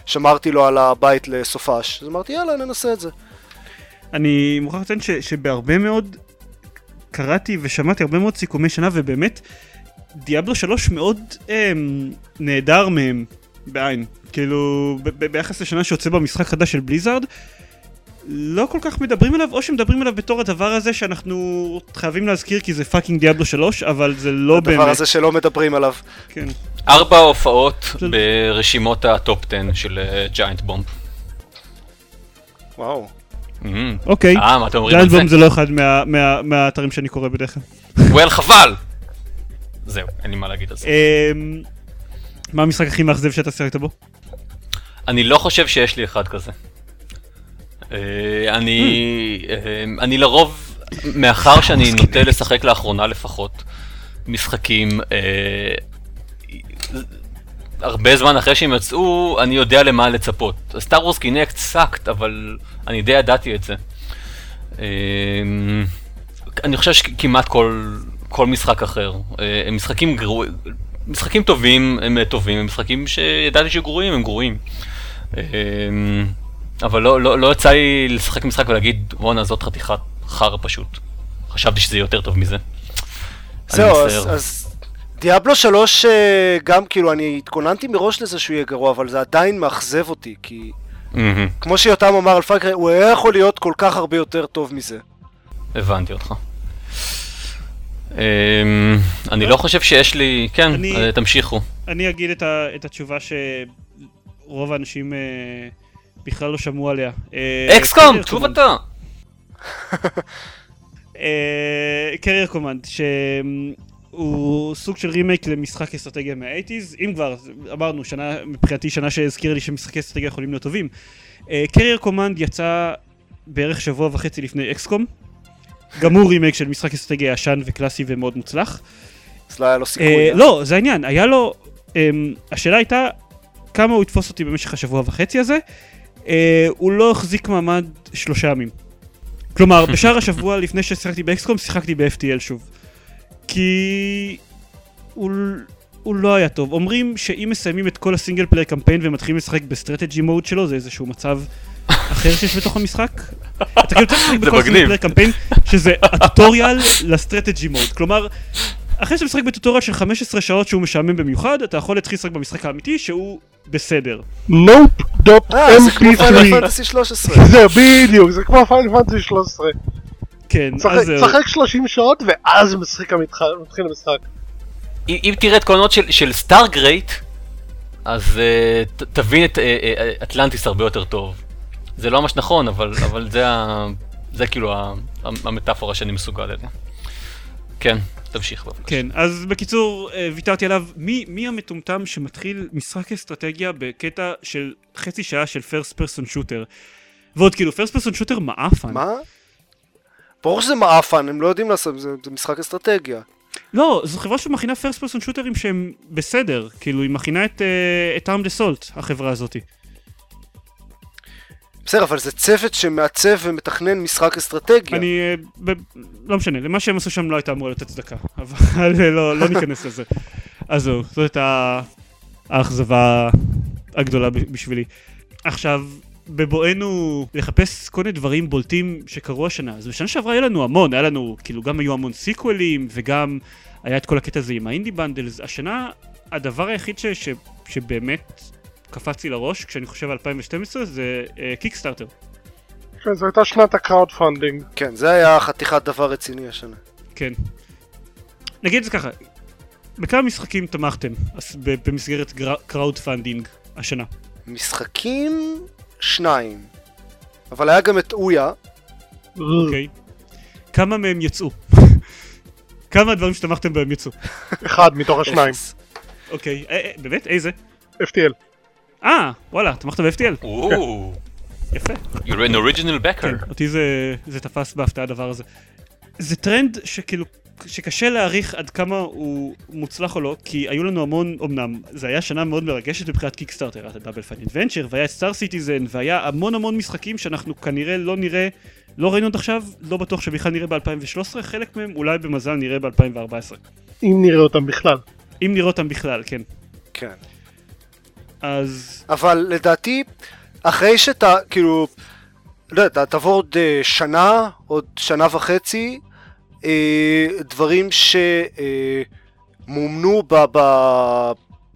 ושמרתי לו על הבית לסופש, אז אמרתי יאללה ננסה את זה. אני מוכרח לציין שבהרבה מאוד קראתי ושמעתי הרבה מאוד סיכומי שנה ובאמת Diablo 3 מאוד אמ, נעדר מהם בעיניי. כאילו ב- ב- ביחס לשנה שיוצא במשחק חדש של Blizzard לא כל כך מדברים עליו או שמדברים עליו בתור הדבר הזה שאנחנו חייבים להזכיר כי זה fucking Diablo 3 אבל זה לא באמת. הדבר הזה שלא מדברים עליו. כן. ארבע הופעות של- ברשימות ה-top 10 של Giant Bomb. וואו. אוקיי. אה, מה אתם אומרים על Giant זה? Bomb זה לא אחד מה- מה- מהאתרים שאני קורא בדרך כלל. וואו חבל! זהו, אין לי מה להגיד על זה. אמ, מה המשחק הכי מאכזב שאתה שיחקת בו? אני לא חושב שיש לי אחד כזה. אה, אני, אה, אני לרוב, מאחר שאני נוטה לשחק לאחרונה לפחות, משחקים אה, הרבה זמן אחרי שהם יצאו, אני יודע למה לצפות. Star Wars Kinect sucked, אבל אני די ידעתי את זה. אני חושב שכמעט כל, כל משחק אחר, הם משחקים גרועים, משחקים טובים הם טובים, הם משחקים שידעתי שגרועים הם גרועים. אבל לא, לא, לא יצא לי לשחק משחק ולהגיד, וואנה זאת חתיכת חרא פשוט. חשבתי שזה יותר טוב מזה. זהו, אז. אז דיאבלו 3 אה, גם כאילו אני התכוננתי מראש לזה שהוא יהיה גרוע, אבל זה עדיין מאכזב אותי, כי מהמם, כמו שיותם אמר על פאקרי, הוא היה יכול להיות כל כך הרבה יותר טוב מזה. הבנתי אותך. אה, אני לא חושב שיש לי, כן, אני- אה, תמשיכו. אני אגיד את, ה, את התשובה שרוב האנשים אה, בכלל לא שמעו עליה. אה, XCOM, Carrier תשוב Command. אתה. אה, Carrier Command, שהוא סוג של רימייק למשחק אסטרטגיה מה-80's, אם כבר, אמרנו, שנה, מבחינתי שנה שהזכירה לי שמשחקי אסטרטגיה יכולים להיות טובים. Carrier Command יצא בערך שבוע וחצי לפני XCOM. גם הוא רימייק של משחק אסטרטגיה ישן וקלאסי ומאוד מוצלח. אז לא היה לו סיכוי. אה, אה? לא, זה העניין, היה לו... אמ, השאלה הייתה כמה הוא יתפוס אותי במשך השבוע וחצי הזה. אה, הוא לא החזיק מעמד שלושה ימים. כלומר, בשאר השבוע לפני ששיחקתי ב-XCOM, שיחקתי ב-FTL שוב. כי... הוא... הוא לא היה טוב. אומרים שאם מסיימים את כל ה-single player campaign ומתחילים לשחק ב-strategy mode שלו, זה איזשהו מצב אחר שיש בתוך המשחק. אתה כאילו צריך לשחק בכל סינגל מגניב. player campaign, שזה ה tutorial ל strategy mode. כלומר, אחרי שאתה משחק ב tutorial של 15 שעות שהוא משעמם במיוחד, אתה יכול להתחיל לשחק במשחק האמיתי שהוא בסדר. נופ דופ אה, זה כמו Final Fantasy 13. זה בדיוק, זה כמו Final Fantasy 13 כן, אז זהו. צחק 30 שעות ואז משחק מתחיל המשחק אם אם תראה את קולנות של, של סטאר גרייט, אז uh, ת, תבין את uh, uh, אטלנטיס הרבה יותר טוב. זה לא ממש נכון, אבל, אבל זה, כאילו המטאפורה שאני מסוגל אליה. כן, תמשיך בבקשה. כן, אז בקיצור, אה, ויתרתי עליו. מי, מי המטומטם שמתחיל משחק אסטרטגיה בקטע של חצי שעה של פרסט פרסון שוטר? ועוד כאילו, פרסט פרסון שוטר מעפן. מה? ברור שזה מעפן, הם לא יודעים לעשות, זה זה משחק אסטרטגיה. לא, זו חברה שמכינה פרסט פרסון שוטרים שהם בסדר. כאילו, היא מכינה את, את ארמד אסולט, החברה הזאתי. בסדר, אבל זה צוות שמעצב ומתכנן משחק אסטרטגיה. אני... אה, ב... לא משנה, למה שהם עשו שם לא הייתה אמורה לתת צדקה, אבל לא, לא ניכנס לזה. אז זהו, זאת הייתה האכזבה הגדולה בשבילי. עכשיו, בבואנו לחפש כל מיני דברים בולטים שקרו השנה, אז בשנה שעברה היה לנו המון, היה לנו, כאילו, גם היו המון סיקוולים, וגם היה את כל הקטע הזה עם ה indie bundles. השנה, הדבר היחיד ש... ש... שבאמת קפץ לי לראש, כשאני חושב על 2012, זה Kickstarter. כן, זו הייתה שנת ה crowd funding. כן, זה היה חתיכת דבר רציני השנה. כן. נגיד את זה ככה, בכמה משחקים תמכתם במסגרת crowd funding השנה? משחקים, שניים. אבל היה גם את אויה, אוקיי. כמה מהם יצאו? כמה הדברים שתמכתם בהם יצאו? אחד מתוך השניים. אוקיי, אה, אה, באמת? איזה? FTL. אה, וואלה, תמכת ב-FTL? או, יפה. you're an original כן, backer. אותי זה, זה תפס בהפתעה הדבר הזה. זה טרנד שכאילו, שקשה להעריך עד כמה הוא מוצלח או לא, כי היו לנו המון, אמנם, זה היה שנה מאוד מרגשת מבחינת Kickstarter, היה את Double Fine Adventure, והיה את Star Citizen, והיה המון המון משחקים שאנחנו כנראה לא נראה, לא ראינו עד עכשיו, לא בטוח שבכלל נראה ב-2013, חלק מהם אולי במזל נראה ב-2014. אם נראה אותם בכלל. אם נראה אותם בכלל, כן. כן. אז... אבל לדעתי, אחרי שאתה, כאילו, לא יודע, תעבור עוד אה, שנה, עוד שנה וחצי, אה, דברים שמומנו ב... ב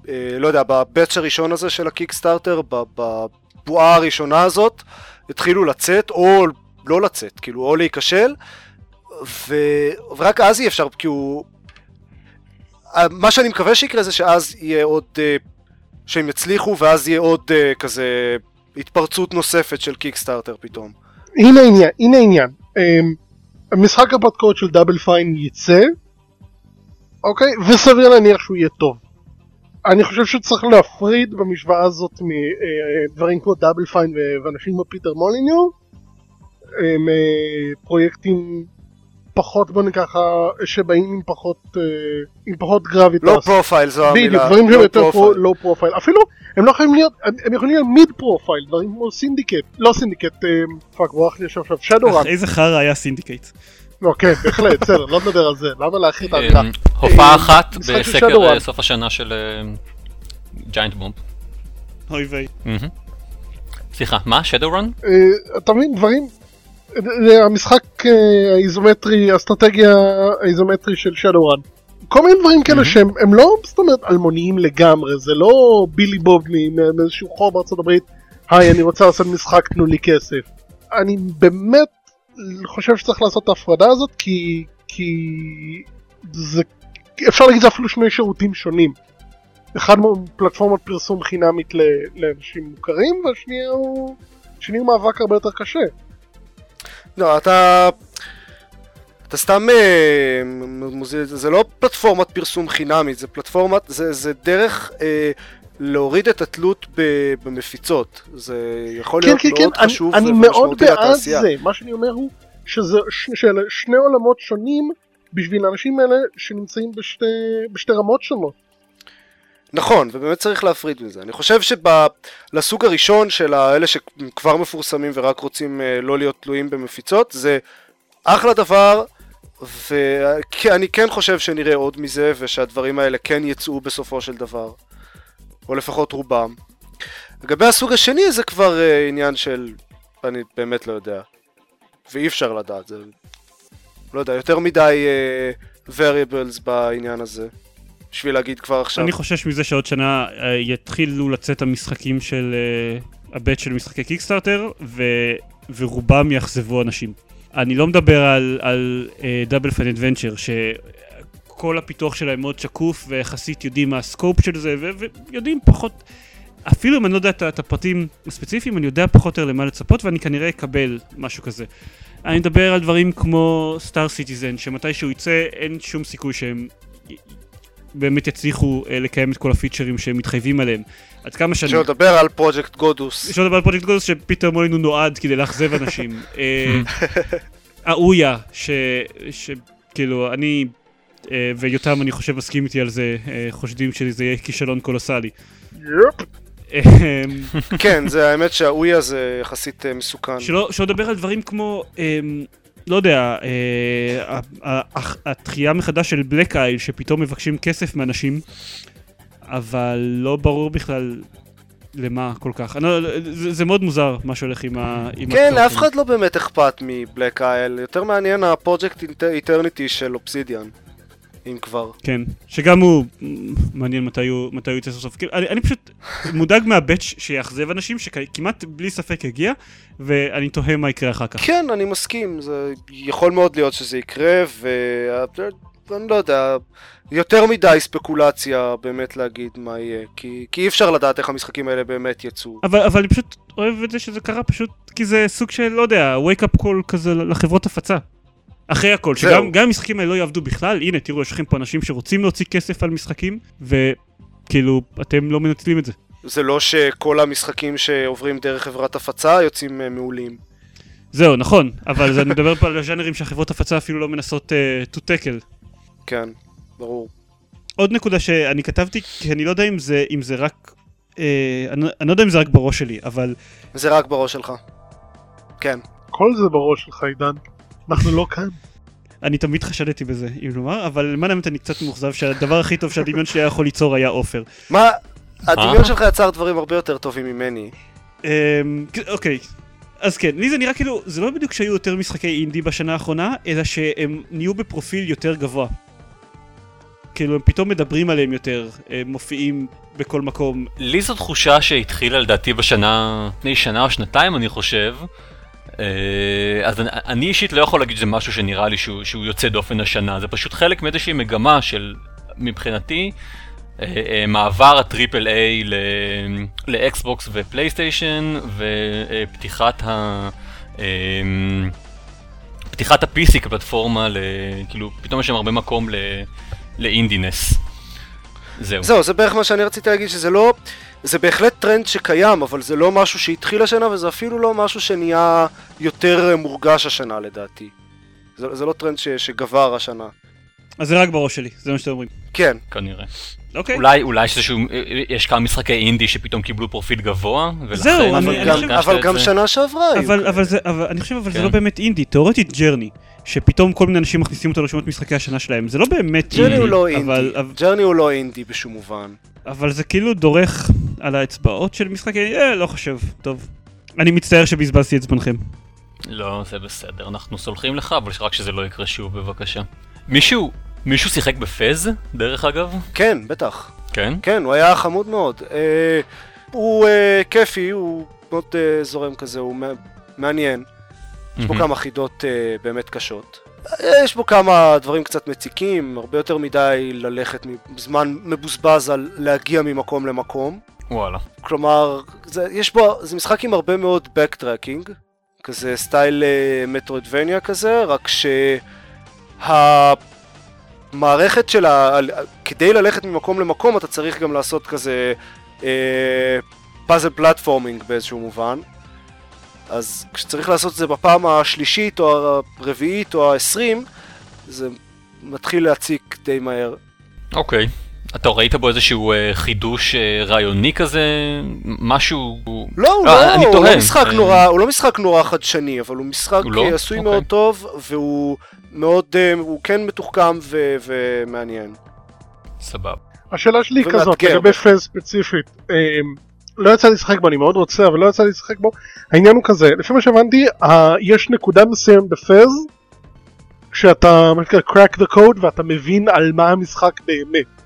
אה, לא יודע, בבאץ' הראשון הזה של הקיקסטארטר, בבועה הראשונה הזאת, התחילו לצאת, או לא לצאת, כאילו, או להיכשל, ו... ורק אז יהיה אפשר, כאילו... מה שאני מקווה שיקרה זה שאז יהיה עוד... אה, שהם יצליחו ואז יהיה עוד uh, כזה התפרצות נוספת של קיקסטארטר פתאום. הנה העניין, הנה העניין. Um, המשחק הפודקוד של דאבל פיין יצא, אוקיי? וסביר להניח שהוא יהיה טוב. אני חושב שצריך להפריד במשוואה הזאת מדברים כמו דאבל פיין ואנשים כמו פיטר מוליניו, הם אה, פרויקטים פחות בוא נקרא ככה, שבאים עם פחות, אה, עם פחות gravitas. low profile זו המילה. בדיוק, דברים שהם יותר profile. low profile. אפילו, הם לא יכולים להיות, הם יכולים להיות mid profile, דברים כמו Syndicate, לא Syndicate, אה, fuck, ברח לי עכשיו Shadowrun. אך, איזה חרא היה Syndicate. לא, כן, בהחלט, בסדר, לא נדבר על זה, למה להכין את האמירה? אמ, הופעה אחת משחק של בסקר Shadowrun. אה, סוף השנה של ג'יינט בומפ. אוי ויי. סליחה, מה? שדורן? אה, אתה מבין, דברים, המשחק אה, האיזומטרי, האסטרטגיה האיזומטרי של שדורן. כל מיני דברים כאלה מהמם. שהם הם לא זאת אומרת אלמוניים לגמרי, זה לא בילי בוב מאיזשהו חור בארצות הברית, היי אני רוצה לעשות משחק תנו לי כסף. אני באמת חושב שצריך לעשות את ההפרדה הזאת כי, כי זה, אפשר להגיד זה אפילו שני שירותים שונים. אחד הוא פלטפורמת פרסום חינמית לאנשים מוכרים והשנייה הוא, הוא מאבק הרבה יותר קשה. לא, אתה... אתה סתם אה, זה, לא פלטפורמת פרסום חינמית, זה פלטפורמת, זה, זה דרך אה, להוריד את התלות במפיצות. זה יכול כן להיות כן כן, מאוד אני, חשוב אני מאוד ומשמעותי בעד. זה, מה שאני אומר הוא שזה ש, שאלה שני עולמות שונים בשביל האנשים האלה שנמצאים בשתי, בשתי רמות שונות. נכון, ובאמת צריך להפריד מזה. אני חושב שלסוג הראשון של האלה שכבר מפורסמים ורק רוצים אה, לא להיות תלויים במפיצות, זה אחלה דבר, ואני כן חושב שנראה עוד מזה, ושהדברים האלה כן יצאו בסופו של דבר. או לפחות רובם. לגבי הסוג השני זה כבר אה, עניין של... אני באמת לא יודע. ואי אפשר לדעת, זה... לא יודע, יותר מדי אה, variables בעניין הזה. בשביל להגיד כבר עכשיו. אני חושש מזה שעוד שנה אה, יתחילו לצאת המשחקים של אה, הבט של משחקי קיקסטארטר, ו... ורובם יאכזבו אנשים. אני לא מדבר על, על דאבל פיין אדוונצ'ר, שכל הפיתוח שלהם מאוד שקוף, ויחסית יודעים מה הסקופ של זה. ויודעים פחות... אפילו אם אני לא יודע את, הפרטים הספציפיים, אני יודע פחות או יותר למה לצפות, ואני כנראה אקבל משהו כזה. אני מדבר על דברים כמו Star Citizen, שמתי שהוא יצא, אין שום סיכוי שהם באמת יצליחו אה, לקיים את כל הפיצ'רים שהם מתחייבים עליהם. עד כמה שאני... אפשר לדבר על פרויקט Godus. יש עוד דבר על פרויקט Godus שפיטר מוליניו נועד כדי לאכזב אנשים. אה, האויה, ש... שכאילו אני אה, ויותם אני חושב מסכים איתי על זה, אה, חושדים שזה יהיה כישלון קולוסלי. yup. אמ, כן, זה האמת שהאוי הזה יחסית אה, מסוכן. שלא שלא לדבר על דברים כמו, אמ, לא יודע, אה, התחייה מחדש של Black Isle, שפתאום מבקשים כסף מאנשים, אבל לא ברור בכלל למה כל כך. אני לא- זה זה מאוד מוזר מה שהולך עם ה... עם כן. לאף אחד לא באמת אכפת מ Black Isle, יותר מעניין הפרויקט Eternity של אובסידיאן, אם כבר. כן, שגם הוא מעניין מתי הוא מתי הוא יצא סוף סוף. כאילו, אני, אני פשוט מודאג מהבאץ' שיאכזב אנשים, שכמעט בלי ספק יגיע, ואני תוהה מה יקרה אחר כך. כן, אני מסכים, זה יכול מאוד להיות שזה יקרה, ואני לא יודע, יותר מדי ספקולציה באמת להגיד מה יהיה, כי, כי אי אפשר לדעת איך המשחקים האלה באמת יצאו. אבל, אבל אני פשוט אוהב את זה שזה קרה פשוט כי זה סוג של, לא יודע, wake up call כזה לחברות הפצה. אחרי הכל, זהו. שגם גם המשחקים האלה לא יעבדו בכלל, הנה תראו יש לכם פה אנשים שרוצים להוציא כסף על משחקים, וכאילו אתם לא מנצלים את זה. זה לא שכל המשחקים שעוברים דרך חברת הפצה יוצאים אה, מעולים. זהו, נכון, אבל זה- אני מדבר פה על הז'אנרים שהחברות הפצה אפילו לא מנסות uh, to tackle. כן, ברור. עוד נקודה שאני כתבתי, כי אני לא יודע אם זה, אם זה רק, אה, אני, אני לא יודע אם זה רק בראש שלי, אבל זה רק בראש שלך. כן. כל זה בראש שלך עידן. אנחנו לא כאן. אני תמיד חשדתי בזה, אם לומר, אבל למען האמת אני קצת מאוכזב שהדבר הכי טוב שהדמיון שלי היה יכול ליצור היה עופר. מה, הדמיון אה? שלך יצר דברים הרבה יותר טובים ממני. אמ, אוקיי, אז כן, לי זה נראה כאילו, זה לא בדיוק שהיו יותר משחקי אינדי בשנה האחרונה, אלא שהם נהיו בפרופיל יותר גבוה. כאילו, הם פתאום מדברים עליהם יותר, הם מופיעים בכל מקום. לי זו תחושה שהתחילה לדעתי בשנה, לפני שנה או שנתיים אני חושב. אה, אז אני, אני אישית לא יכול להגיד שזה משהו שנראה לי שהוא, שהוא יוצא דופן השנה, זה פשוט חלק מאיזושהי מגמה של, מבחינתי, אה, אה, מעבר הטריפל איי לאקסבוקס ופלייסטיישן ופתיחת ה... אה, פתיחת ה-PC כפלטפורמה, ל- כאילו פתאום יש שם הרבה מקום ל indieness. זהו. זהו, זה בערך מה שאני רציתי להגיד, שזה לא... זה בהחלט טרנד שקיים, אבל זה לא משהו שהתחיל השנה, וזה אפילו לא משהו שנהיה יותר אה, מורגש השנה לדעתי. זה, זה לא טרנד ש, שגבר השנה. אז זה רק בראש שלי, זה מה שאתם אומרים. כן, כנראה. אוקיי. אולי, אולי שזה שהוא, יש כמה משחקי אינדי שפתאום קיבלו פרופיל גבוה, ולכן... זהו, אני- אבל, אני גם, אבל גם זה. שנה שעברה היו אבל, כאלה. אבל זה, אבל אני חושב, אבל זה כן. לא באמת אינדי, תאורטית Journey, שפתאום כל מיני אנשים מכניסים אותו לרשימות משחקי השנה שלהם, זה לא באמת Journey הוא לא אינדי, Journey הוא לא אינדי בשום מובן. אבל זה כאילו דורך על האצבעות של משחקי, אה, לא חושב, טוב. אני מצטער שבזבזתי את זמנכם. לא, זה בסדר, אנחנו סולחים לך, אבל רק שזה לא יקרה שוב, בבקשה. מישהו, מישהו שיחק בפז, דרך אגב? כן, בטח. כן? כן, הוא היה חמוד מאוד. אה, הוא אה, כיפי, הוא מאוד אה, זורם כזה, הוא מע- מעניין. יש בו. כמה חידות אה, באמת קשות. אה, יש בו כמה דברים קצת מציקים, הרבה יותר מדי ללכת זמן מבוזבז על להגיע ממקום למקום. וואלה. כלומר, זה, יש בו, זה משחק עם הרבה מאוד backtracking, כזה סטייל אה, מטרואידבניה כזה, רק שהמערכת של ה... כדי ללכת ממקום למקום אתה צריך גם לעשות כזה פאזל פלטפורמינג באיזשהו מובן. אז כשצריך לעשות את זה בפעם השלישית או הרביעית או העשרים, זה מתחיל להציק די מהר. אוקיי. אתה ראית בו איזשהו אה, חידוש אה, רעיוני כזה? משהו... לא, הוא אה, לא, אני הוא תוהה. לא משחק נורא, הוא לא משחק נורא חדשני, אבל הוא משחק הוא לא? עשוי אוקיי. מאוד טוב, והוא מאוד, הוא כן מתוחכם ו- ומעניין. סבבה. השאלה שלי היא. כזאת, לגבי פז ספציפית, אמ, לא יצא לי לשחק בו, אני מאוד רוצה, אבל לא יצא לי לשחק בו. העניין הוא כזה, לפי מה שהבנתי, יש נקודה מסוימת בפז, כשאתה מה שנקרא crack the code ואתה מבין על מה המשחק באמת.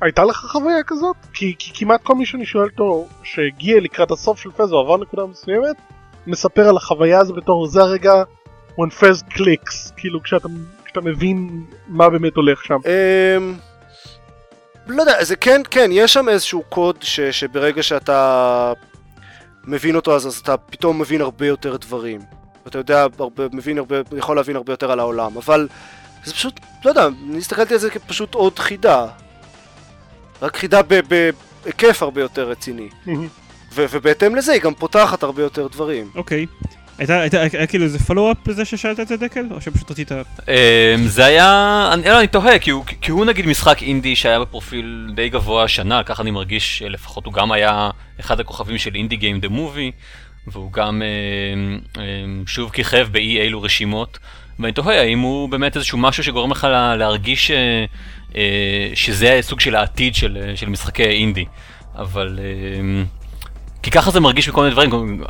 הייתה לך חוויה כזאת? כי, כי כמעט כל מי שאני שואל אותו שהגיע לקראת הסוף של פז או עבר נקודה מסוימת, מספר על החוויה הזו בתור זה הרגע when פז clicks, כאילו כשאתה, כשאתה מבין מה באמת הולך שם. אמ, לא יודע, זה כן, כן, יש שם איזשהו קוד ש, שברגע שאתה מבין אותו אז, אז אתה פתאום מבין הרבה יותר דברים. אתה יודע, הרבה, מבין הרבה, יכול להבין הרבה יותר על העולם, אבל זה פשוט, לא יודע, אני הסתכלתי על זה כפשוט עוד חידה. רק חידה ב- בהיקף הרבה יותר רציני. ו- ובהתאם לזה היא גם פותחת הרבה יותר דברים. אוקיי. הייתה, הייתה, היה כאילו איזה פולו-אפ לזה ששאלת את זה דקל? או שפשוט רצית... אמ, זה היה, אני, לא, אני תוהה, כי הוא, כי הוא נגיד משחק אינדי שהיה בפרופיל די גבוה השנה, ככה אני מרגיש, לפחות הוא גם היה אחד הכוכבים של אינדי גיים דה מובי, והוא גם אמ, אמ, שוב כיכב באי אילו רשימות, ואני תוהה האם הוא באמת איזשהו משהו שגורם לך לה, להרגיש אה, שזה סוג של העתיד של, של משחקי אינדי, אבל... אמ, כי ככה זה מרגיש בכל מיני דברים,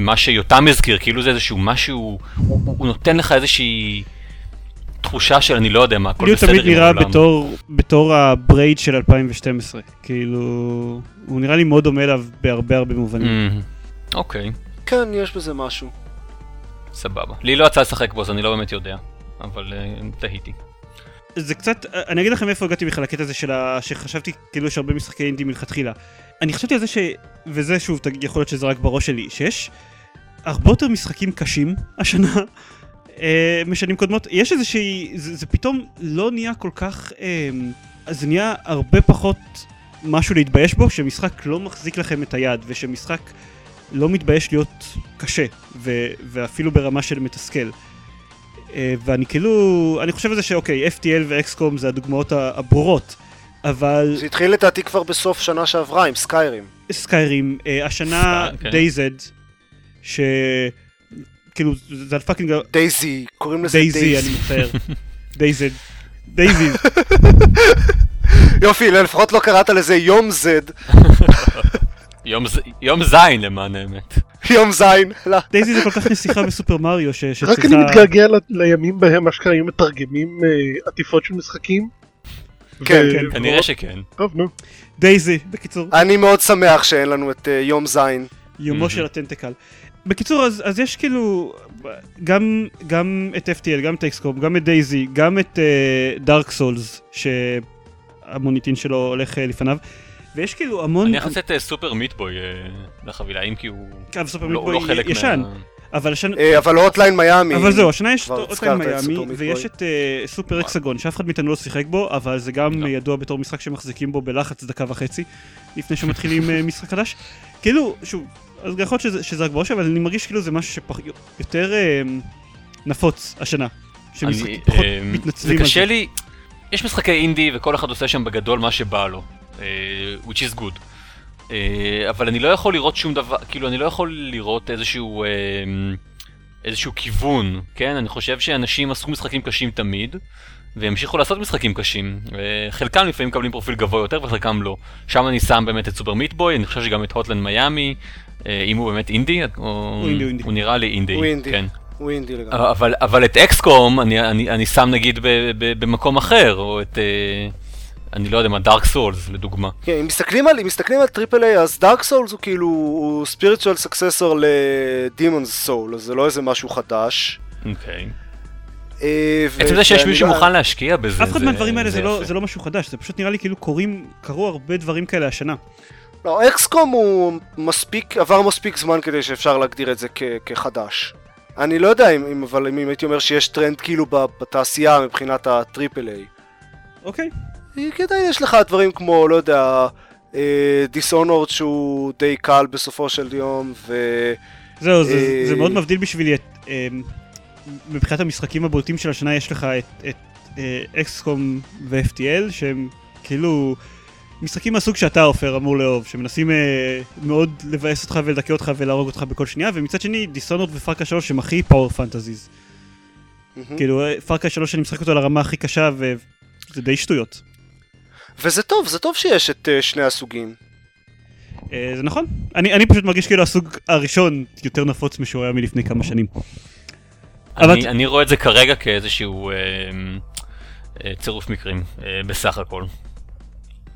מה שיותם הזכיר, כאילו זה איזשהו משהו, הוא, הוא נותן לך איזושהי תחושה של אני לא יודע מה, הכל בסדר עם העולם. לי הוא תמיד נראה בתור, בתור הברייד של 2012, כאילו, הוא נראה לי מאוד דומה אליו בהרבה הרבה מובנים. אוקיי. Mm-hmm. Okay. כן, יש בזה משהו. סבבה. לי לא יצא לשחק בו, אז אני לא באמת יודע, אבל uh, תהיתי. זה קצת, אני אגיד לכם איפה הגעתי בכלל לקטע הזה של ה... שחשבתי כאילו יש הרבה משחקי אינדי מלכתחילה. אני חשבתי על זה ש... וזה שוב, יכול להיות שזה רק בראש שלי, שיש הרבה יותר משחקים קשים השנה אה, משנים קודמות. יש איזושהי... זה, זה פתאום לא נהיה כל כך... אה, זה נהיה הרבה פחות משהו להתבייש בו, שמשחק לא מחזיק לכם את היד, ושמשחק לא מתבייש להיות קשה, ו... ואפילו ברמה של מתסכל. אה, ואני כאילו, אני חושב על זה שאוקיי, FTL ו-XCOM זה הדוגמאות הברורות, אבל... זה התחיל לדעתי כבר בסוף שנה שעברה עם Skyrim. סקיירים, uh, השנה כן. DayZ, ש... כאילו, זה על fucking... DayZ, קוראים לזה DayZ. DayZ, אני מצטער. דייזד. DayZ. יופי, לפחות לא קראת לזה יום זד. יום זין למען האמת. יום זין, לא. דייזי זה כל כך נסיכה בסופר מריו שצריכה... רק אני מתגעגע לימים בהם אשכרה היו מתרגמים אה, עטיפות של משחקים. כן, כן. כנראה שכן. טוב, נו. DayZ, בקיצור. אני מאוד שמח שאין לנו את אה, יום זין. יומו של הטנטקל. בקיצור, אז, אז יש כאילו גם, גם את FTL, גם את XCOM, גם את DayZ, גם את דארק uh, סולס, שהמוניטין שלו הולך אה, לפניו. ויש כאילו המון... אני יכול לעשות Super Meat Boy לחבילה, אם כי הוא לא, לא חלק ישן. מה... אבל השנה... אה, אבל Hotline Miami. אבל זהו, השנה יש Hotline Miami, ויש את אה, Super Hexagon, שאף אחד מאיתנו לא שיחק בו, אבל זה גם לא. ידוע בתור משחק שמחזיקים בו בלחץ דקה וחצי, לפני שמתחילים אה, משחק חדש. כאילו, שוב, אז יכול להיות שזה רק בראש, אבל אני מרגיש כאילו זה משהו שיותר נפוץ השנה. שמשחקים פחות מתנצלים על זה. זה קשה לי, יש משחקי אינדי וכל אחד עושה שם בגדול מה שבא לו. uh, which is good. Uh, אבל אני לא יכול לראות שום דבר, כאילו אני לא יכול לראות איזשהו, uh, איזשהו כיוון, כן? אני חושב שאנשים עשו משחקים קשים תמיד, וימשיכו לעשות משחקים קשים. Uh, חלקם לפעמים מקבלים פרופיל גבוה יותר וחלקם לא. שם אני שם באמת את סופר מיטבוי, אני חושב שגם את הוטלנד מיאמי, uh, אם הוא באמת אינדי, או... הוא אינדי, הוא אינדי. הוא נראה לי אינדי, הוא אינדי. כן. הוא אינדי לגמרי. אבל, אבל את XCOM אני, אני, אני שם נגיד ב, ב, במקום אחר, או את... אה, אני לא יודע מה, Dark Souls לדוגמה. כן, אם מסתכלים על, אם מסתכלים על triple A, אז Dark Souls הוא כאילו, הוא ספיריטואל סקססור לדימונס סול, אז זה לא איזה משהו חדש. אוקיי. אה, עצם זה שיש מישהו שמוכן להשקיע בזה, אף אחד מהדברים האלה לא- זה לא משהו חדש, זה פשוט נראה לי כאילו קורים, קרו הרבה דברים כאלה השנה. לא, XCOM הוא מספיק, עבר מספיק זמן כדי שאפשר להגדיר את זה כחדש. אני לא יודע אם, אבל אם הייתי אומר שיש טרנד כאילו בתעשייה מבחינת ה triple A. אוקיי. כי עדיין יש לך דברים כמו, לא יודע, Dishonored שהוא די קל בסופו של יום, ו... זהו, זה, אה, זה מאוד מבדיל בשבילי את... אה, מבחינת המשחקים הבולטים של השנה יש לך את XCOM ו-FTL שהם כאילו משחקים מהסוג שאתה עופר אמור לאהוב שמנסים אה, מאוד לבאס אותך ולדכא אותך ולהרוג אותך בכל שנייה ומצד שני Dishonored ו Far Cry 3 הם הכי power fantasies כאילו פארקה 3 אני משחק אותו על הרמה הכי קשה וזה די שטויות וזה טוב, זה טוב שיש את uh, שני הסוגים. Uh, זה נכון. אני, אני פשוט מרגיש כאילו הסוג הראשון יותר נפוץ משהוא היה מלפני כמה שנים. אני, אבל... אני רואה את זה כרגע כאיזשהו אה, אה, צירוף מקרים, אה, בסך הכל.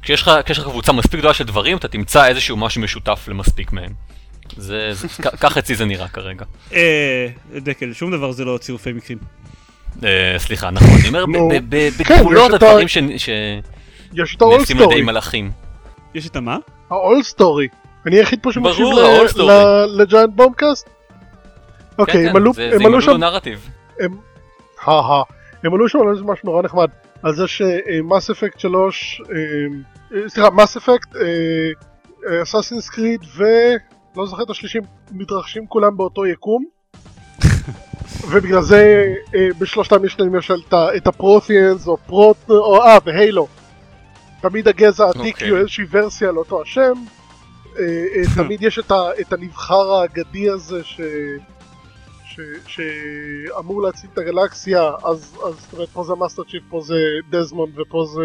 כשיש לך, כשיש לך קבוצה מספיק גדולה של דברים, אתה תמצא איזשהו משהו משותף למספיק מהם. זה, זה ככה אצלי זה נראה כרגע. אה, דקל, שום דבר זה לא צירופי מקרים. אה, סליחה, נכון, אני אומר, כן, בגבולות הדברים ש... יש את האול סטורי. מלאכים. יש את המה? האול סטורי. אני היחיד פה שמקשיב לג'יינט בומקאסט? אוקיי, הם עלו שם... זה אימלו נרטיב. הם עלו שם על איזה משהו נורא נחמד. על זה שמאס אפקט 3, סליחה, מאס אפקט, Assassin's Creed ולא זוכר את השלישים, מתרחשים כולם באותו יקום. ובגלל זה אה, בשלושתם יש למשל את ה Protheans או פרוט או אה ו Halo. תמיד הגזע העתיק אוקיי. הוא איזושהי ורסיה לאותו השם. אה, אה, תמיד יש את הנבחר האגדי הזה ש... שאמור להציל את הגלקסיה, אז, פה זה Master Chief, פה זה דזמונד ופה זה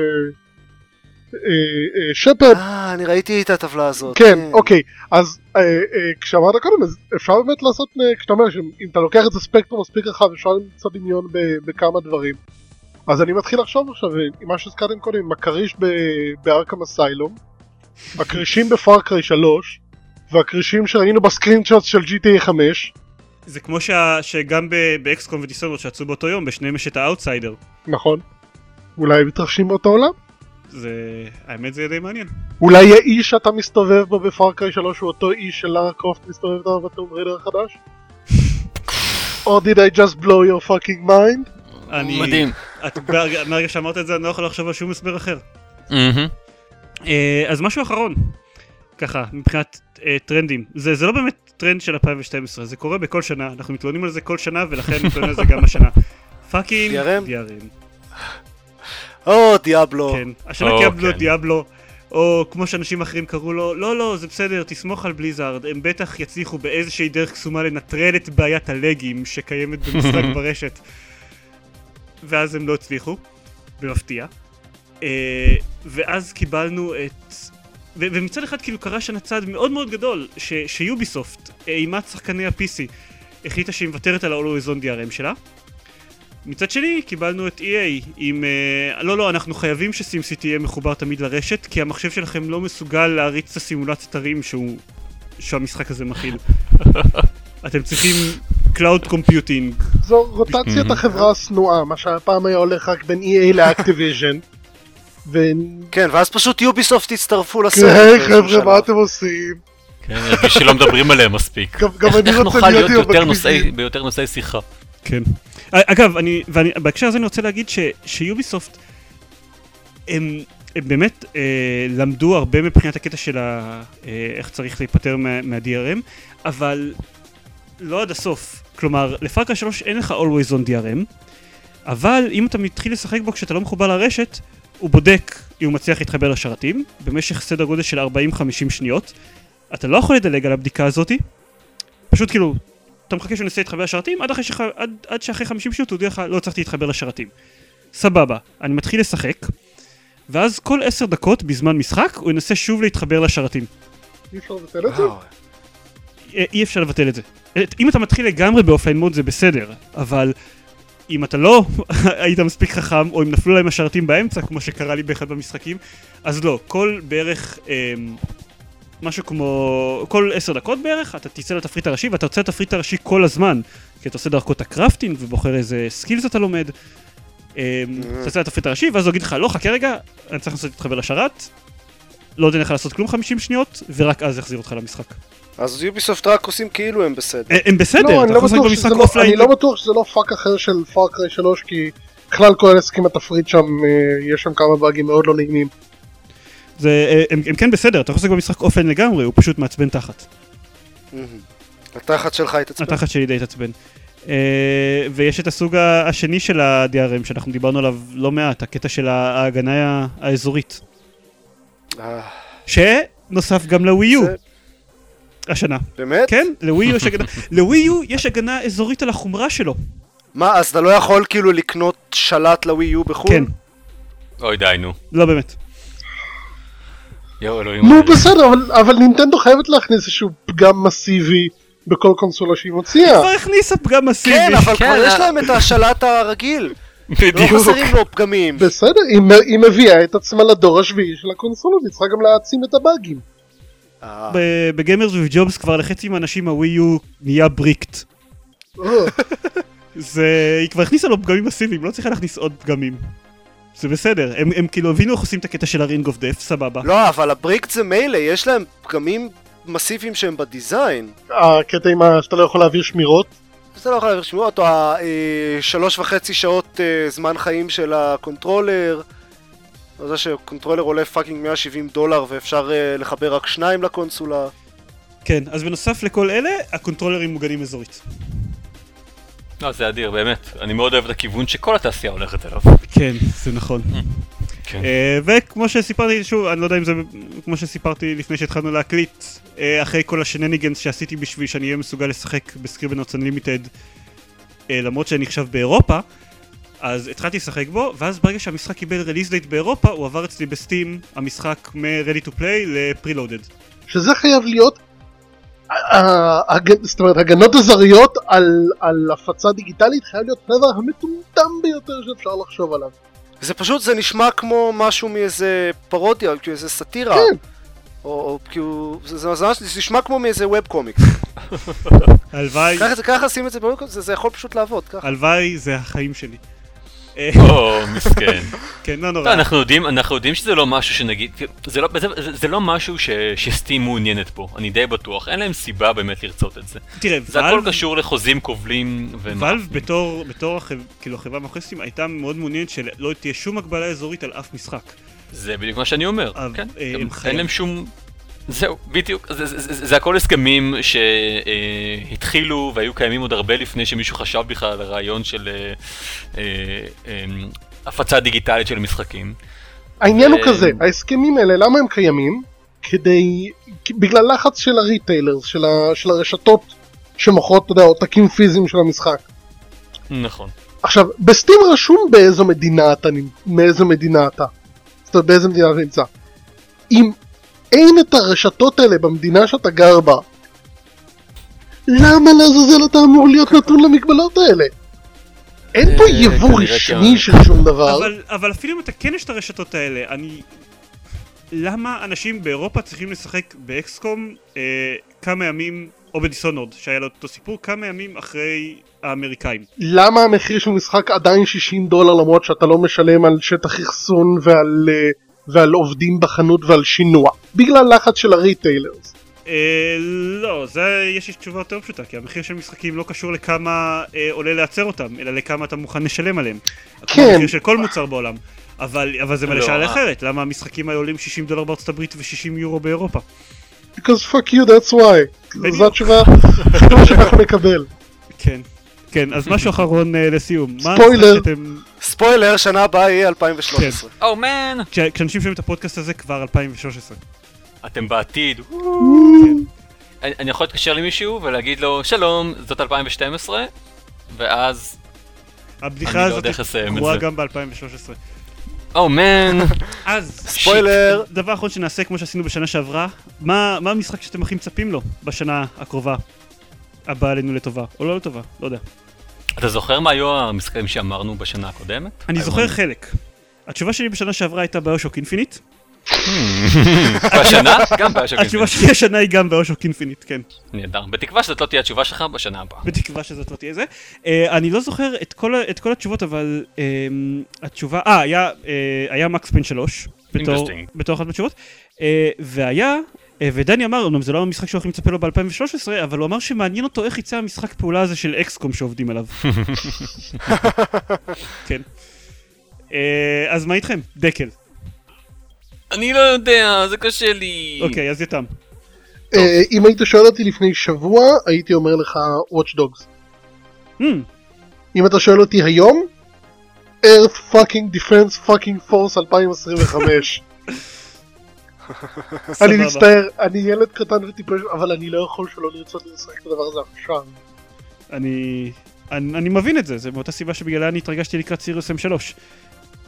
שפרד. אה, אני ראיתי את הטבלה הזאת. כן, אוקיי, אז אה, אה, כשאמרת קודם, אז אפשר באמת לעשות, אה, כשאתה אומר שאם אתה לוקח את זה ספקטרום מספיק רחב, אפשר למצוא דמיון ב- בכמה דברים. אז אני מתחיל לחשוב עכשיו, אה, עם מה שהזכרתם קודם, עם הכריש ב Arkham Asylum, הכרישים ב Far Cry 3, והכרישים שראינו ב screenshot של GTA 5, זה כמו שה- שגם ב- ב XCOM ו Dishonored שיצאו באותו יום, בשניהם יש את האאוטסיידר. נכון? אולי הם מתרחשים באותו עולם? זה... האמת זה די מעניין. אולי האי שאתה מסתובב בו ב Far Cry 3 הוא אותו אי שלארה קרופט מסתובב בו ב Tomb Raider החדש? או did I just blow your fucking mind? אני... מדהים. את- מהרגע שאמרת את זה אני לא יכול לחשוב על שום הסבר אחר. אה, אז משהו אחרון, ככה, מבחינת אה, טרנדים. זה, זה לא באמת טרנד של 2012, זה קורה בכל שנה, אנחנו מתלוננים על זה כל שנה ולכן מתלוננים על זה גם השנה. fucking DRM? או, Diablo. כן. השנה או, Diablo, כן. Diablo, או כמו שאנשים אחרים קראו לו, לא, לא, זה בסדר, תסמוך על Blizzard, הם בטח יצליחו באיזושהי דרך קסומה לנטרל את בעיית הלגים שקיימת במשחק ברשת. ואז הם לא הצליחו, במפתיע. אה, ואז קיבלנו את... ו- ומצד אחד כאילו קרה השנה צעד מאוד מאוד גדול, ש- ש Ubisoft, אימת שחקני ה-PC, החליטה שהיא מוותרת על ה-Always on DRM שלה. מצד שני, קיבלנו את EA עם... אה, לא, לא, אנחנו חייבים שסימסיטי יהיה מחובר תמיד לרשת, כי המחשב שלכם לא מסוגל להריץ את הסימולציית הרים שהוא... שהמשחק הזה מכיל. אתם צריכים Cloud Computing. זו רוטציית החברה השנואה, מה שהפעם היה הולך רק בין EA לאקטיביז'ן. ו... כן, ואז פשוט יוביסופט הצטרפו לסרט. כן, חבר'ה. מה אתם עושים? כן, שלא מדברים עליהם מספיק. גם גם איך- אני איך רוצה נוכל להיות להיות יותר עם נושאי- הכבישים. ביותר נושאי שיחה? כן. אגב, אני, ואני, בהקשר הזה אני רוצה להגיד ש, שיוביסופט, הם, הם באמת אה, למדו הרבה מבחינת הקטע של ה, אה, איך צריך להיפטר מה, מה-DRM, אבל לא עד הסוף. כלומר, לפארקה 3 אין לך always on DRM, אבל אם אתה מתחיל לשחק בו כשאתה לא מחובר לרשת, הוא בודק אם הוא מצליח להתחבר לשרתים, במשך סדר גודל של 40-50 שניות. אתה לא יכול לדלג על הבדיקה הזאתי, פשוט כאילו, אתה מחכה שהוא ינסה להתחבר לשרתים, עד, שח... עד, עד שאחרי 50 שניות הוא לך, לא הצלחתי להתחבר לשרתים. סבבה, אני מתחיל לשחק, ואז כל 10 דקות בזמן משחק הוא ינסה שוב להתחבר לשרתים. אי אפשר לבטל את זה? וואו. אי אי אפשר לבטל את זה. אם אתה מתחיל לגמרי באופליין מוד זה בסדר, אבל אם אתה לא היית מספיק חכם, או אם נפלו להם השרתים באמצע, כמו שקרה לי באחד במשחקים, אז לא, כל בערך... אמ, משהו כמו כל עשר דקות בערך, אתה תצא לתפריט הראשי ואתה יוצא לתפריט הראשי כל הזמן, כי אתה עושה דרכו את ה crafting ובוחר איזה skills אתה לומד. אמ, אתה יוצא לתפריט הראשי ואז הוא יגיד לך, לא, חכה רגע, אני צריך לנסות להתחבר לשרת, לא נותן לך לעשות כלום 50 שניות, ורק אז יחזיר אותך למשחק. אז Ubisoft רק עושים כאילו הם בסדר. אה, הם בסדר, לא, אתה אני לא יכול לשחק בטוח במשחק שזה לא- offline. אני לא בטוח שזה לא פאק אחר של Far Cry 3, כי בכלל כל העסק עם התפריט שם, אה, יש שם כמה באגים מאוד לא נעימים. זה, אה, הם, הם כן בסדר, אתה יכול לשחק במשחק offline לגמרי, הוא פשוט מעצבן תחת. התחת שלך התעצבן. התחת שלי די התעצבן. אה, ויש את הסוג השני של ה-DRM שאנחנו דיברנו עליו לא מעט, הקטע של ההגנה האזורית. אה, שנוסף גם לווי יו השנה. באמת? כן, לווי יו יש הגנה, לווי יו יש הגנה אזורית על החומרה שלו. מה, אז אתה לא יכול כאילו לקנות שלט לווי יו בחו"ל? כן, אוי די נו. לא באמת. נו בסדר, אבל- אבל נינטנדו חייבת להכניס איזשהו פגם מסיבי בכל קונסולה שהיא מוציאה. כבר הכניסה פגם מסיבי. כן, אבל כן, כבר יש אה. להם את השלט הרגיל. לא בדיוק. חסרים לו פגמים. בסדר, היא היא מביאה את עצמה לדור השביעי של הקונסולות, היא צריכה גם להעצים את הבאגים. אה, בגיימרס וג'ובס כבר לחצי מהאנשים הווי יו נהיה bricked. אה, זה... היא כבר הכניסה לו פגמים מסיביים, לא צריכה להכניס עוד פגמים. זה בסדר, הם, הם כאילו הבינו איך עושים את הקטע של ה ring of death, סבבה. לא, אבל ה bricked זה מילא, יש להם פגמים מסיביים שהם by design. הקטע עם ה- שאתה לא יכול להעביר שמירות. אתה לא יכול לשמוע אותו, השלוש וחצי שעות אה, זמן חיים של ה controller. זה ש controller עולה fucking 170 דולר ואפשר אה, לחבר רק שניים לקונסולה. כן, אז בנוסף לכל אלה, הקונטרולרים מוגנים אזורית. לא, זה אדיר, באמת. אני מאוד אוהב את הכיוון שכל התעשייה הולכת אליו. כן, זה נכון. כן. אה, וכמו שסיפרתי, שוב, אני לא יודע אם זה כמו שסיפרתי לפני שהתחלנו להקליט, אה, אחרי כל ה shenanigans שעשיתי בשביל שאני אהיה מסוגל לשחק ב Scribblenauts Unlimited, למרות שאני עכשיו באירופה, אז התחלתי לשחק בו, ואז ברגע שהמשחק קיבל release date באירופה, הוא עבר אצלי בסטים, המשחק מ-ready to play ל-preloaded. שזה חייב להיות, אה, זאת אומרת, הגנות אזריות על, על הפצה דיגיטלית חייב להיות הדבר המטומטם ביותר שאפשר לחשוב עליו. זה פשוט, זה נשמע כמו משהו מאיזה פרודיה, כאילו איזה סאטירה. כן. או, או כאילו, זה, זה, זה, זה נשמע כמו מאיזה ווב קומיקס. הלוואי, ככה, זה- ככה שים את זה בווב קומיקס, זה, זה יכול פשוט לעבוד, ככה. הלוואי זה החיים שלי. אה, או, מסכן. כן, לא לא, נורא. אנחנו יודעים, אנחנו יודעים שזה לא משהו שנגיד, זה לא, לא משהו ש, שסטים מעוניינת בו, אני די בטוח, אין להם סיבה באמת לרצות את זה. תראה, זה הכל ואלב- קשור לחוזים כובלים ומה. ואלב בתור, בתור. כאילו החברה מאחורי סטים הייתה מאוד מעוניינת שלא תהיה שום הגבלה אזורית על אף משחק. זה בדיוק מה שאני אומר, כן, אה, אין להם שום... זהו, בדיוק, זה, זה, זה, זה הכל הסכמים שהתחילו והיו קיימים עוד הרבה לפני שמישהו חשב בכלל על הרעיון של אה, אה, אה, הפצה דיגיטלית של משחקים. העניין הוא אה, כזה, ההסכמים האלה, למה הם קיימים? כדי, בגלל לחץ של הריטיילרס, של, ה, של הרשתות שמוכרות, אתה יודע, עותקים פיזיים של המשחק. נכון. עכשיו, בסטים רשום באיזו מדינה אתה, מאיזו מדינה אתה. זאת אומרת, באיזה מדינה אתה נמצא. אם אין את הרשתות האלה במדינה שאתה גר בה, למה לעזאזל אתה אמור להיות נתון למגבלות האלה? אין פה אה, יבוא רשמי כי- של שום דבר. אבל, אבל אפילו אם אתה כן יש את הרשתות האלה, אני... למה אנשים באירופה צריכים לשחק באקסקום אה, כמה ימים, או בדיסונורד, שהיה לו אותו סיפור, כמה ימים אחרי האמריקאים? למה המחיר של משחק עדיין 60 דולר למרות שאתה לא משלם על שטח אחסון ועל, אה, ועל עובדים בחנות ועל שינוע? בגלל לחץ של הריטיילרס. אה, לא, זה יש לי תשובה יותר פשוטה, כי המחיר של משחקים לא קשור לכמה אה, עולה לייצר אותם, אלא לכמה אתה מוכן לשלם עליהם. כן. המחיר של כל מוצר בעולם. אבל, אבל זה מלא לא, שאלה. אחרת, למה המשחקים האלה עולים 60 דולר בארצות הברית ו-60 יורו באירופה? because fuck you that's why. זו התשובה התשובה שאנחנו נקבל. כן. כן, אז משהו אחרון אה, לסיום. ספוילר. ספוילר, שנה הבאה יהיה 2013. או מן! כש- כשאנשים שומעים את הפודקאסט הזה כבר 2013. אתם בעתיד. אני אני יכול להתקשר למישהו ולהגיד לו, שלום, זאת 2012, ואז, הבדיחה לא הזאת גרועה זה. גם ב-2013. או מן! אז, ספוילר, דבר אחרון שנעשה כמו שעשינו בשנה שעברה, מה מה המשחק שאתם הכי מצפים לו בשנה הקרובה? הבאה עלינו לטובה, או לא לטובה, לא יודע. אתה זוכר מה היו המשחקים שאמרנו בשנה הקודמת? אני זוכר. חלק. התשובה שלי בשנה שעברה הייתה BioShock Infinite. בשנה? גם בעיה של התשובה שלי השנה היא גם BioShock Infinite, כן. נהדר. בתקווה שזאת לא תהיה התשובה שלך בשנה הבאה. בתקווה שזאת לא תהיה זה. אה, אני לא זוכר את כל התשובות, אבל אה, התשובה, אה, היה, Max Payne 3, בתור אחת מהתשובות, אה, והיה, ודני אמר, אמנם זה לא המשחק שהוא הכי מצפה לו ב-2013, אבל הוא אמר שמעניין אותו איך יצא המשחק פעולה הזה של XCOM שעובדים עליו. כן. אה, אז מה איתכם? דקל. אני לא יודע, זה קשה לי. אוקיי, אז יתם. אה, אם היית שואל אותי לפני שבוע, הייתי אומר לך Watch Dogs. Hmm, אם אתה שואל אותי היום, Earth fucking Defense fucking Force 2025. אני. מצטער, אני ילד קטן וטיפש, אבל אני לא יכול שלא לרצות לשחק את הדבר הזה עכשיו. אני, אני, אני מבין את זה, זה מאותה סיבה שבגללה אני התרגשתי לקראת סיריוס M3.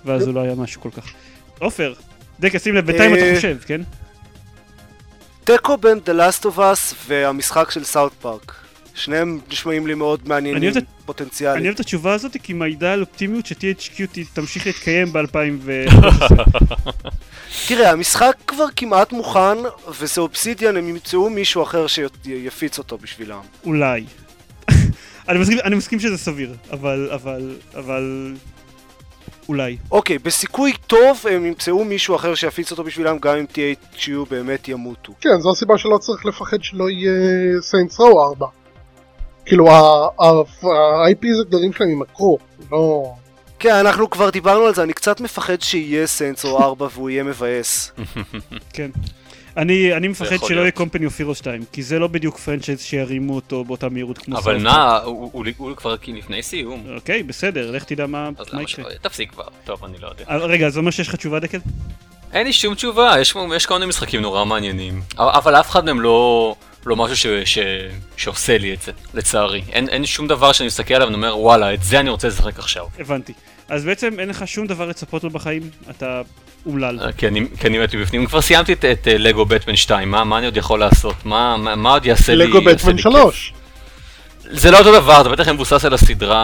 ואז הוא לא היה משהו כל כך. עופר, דקה, שים לב, בינתיים אתה אה, חושב, כן? תיקו בין The Last of Us והמשחק של סאוט פארק. שניהם נשמעים לי מאוד מעניינים את- אני פוטנציאלית. אוהב את התשובה הזאת כי מעידה על אופטימיות ש-THQ תמשיך להתקיים ב-2013. תראה, המשחק כבר כמעט מוכן, וזה אובסידיאן, הם ימצאו מישהו אחר שיפיץ אותו בשבילם. אולי. אני מסכים, אני מסכים שזה סביר, אבל, אבל, אבל... אולי. אוקיי, בסיכוי טוב הם ימצאו מישהו אחר שיפיץ אותו בשבילם, גם אם THQ באמת ימותו. כן, זו הסיבה שלא צריך לפחד שלא יהיה סיינס רו 4. כאילו ה-IPs הגדולים שלהם יימכרו, לא... כן, אנחנו כבר דיברנו על זה, אני קצת מפחד שיהיה סנסור 4 והוא יהיה מבאס. כן. אני, אני מפחד שלא יהיה. Company of Heroes 2, כי זה לא בדיוק franchise שירימו אותו באותה מהירות כמו אבל סוף. נע, הוא- הוא הוא כבר לפני סיום. אוקיי, בסדר, לך תדע מה, אז מה למה יקרה. תפסיק כבר. טוב, אני לא יודע. אה, רגע, זה אומר שיש לך תשובה דקל? אין לי שום תשובה, יש, יש כל מיני משחקים נורא מעניינים. אבל, אבל אף אחד מהם לא, לא משהו ש, ש, שעושה לי את זה, לצערי. אין, אין שום דבר שאני מסתכל עליו ואני אומר, וואלה, את זה אני רוצה לשחק עכשיו. הבנתי. אז בעצם אין לך שום דבר לצפות לו בחיים, אתה אומלל. אה, כי אני, כי אני מת מבפנים. כבר סיימתי את, את לגו בטמן 2, מה, מה אני עוד יכול לעשות? מה, מה, מה עוד יעשה לי? לגו בטמן לי 3. כיף? זה לא אותו דבר, זה בטח מבוסס על הסדרה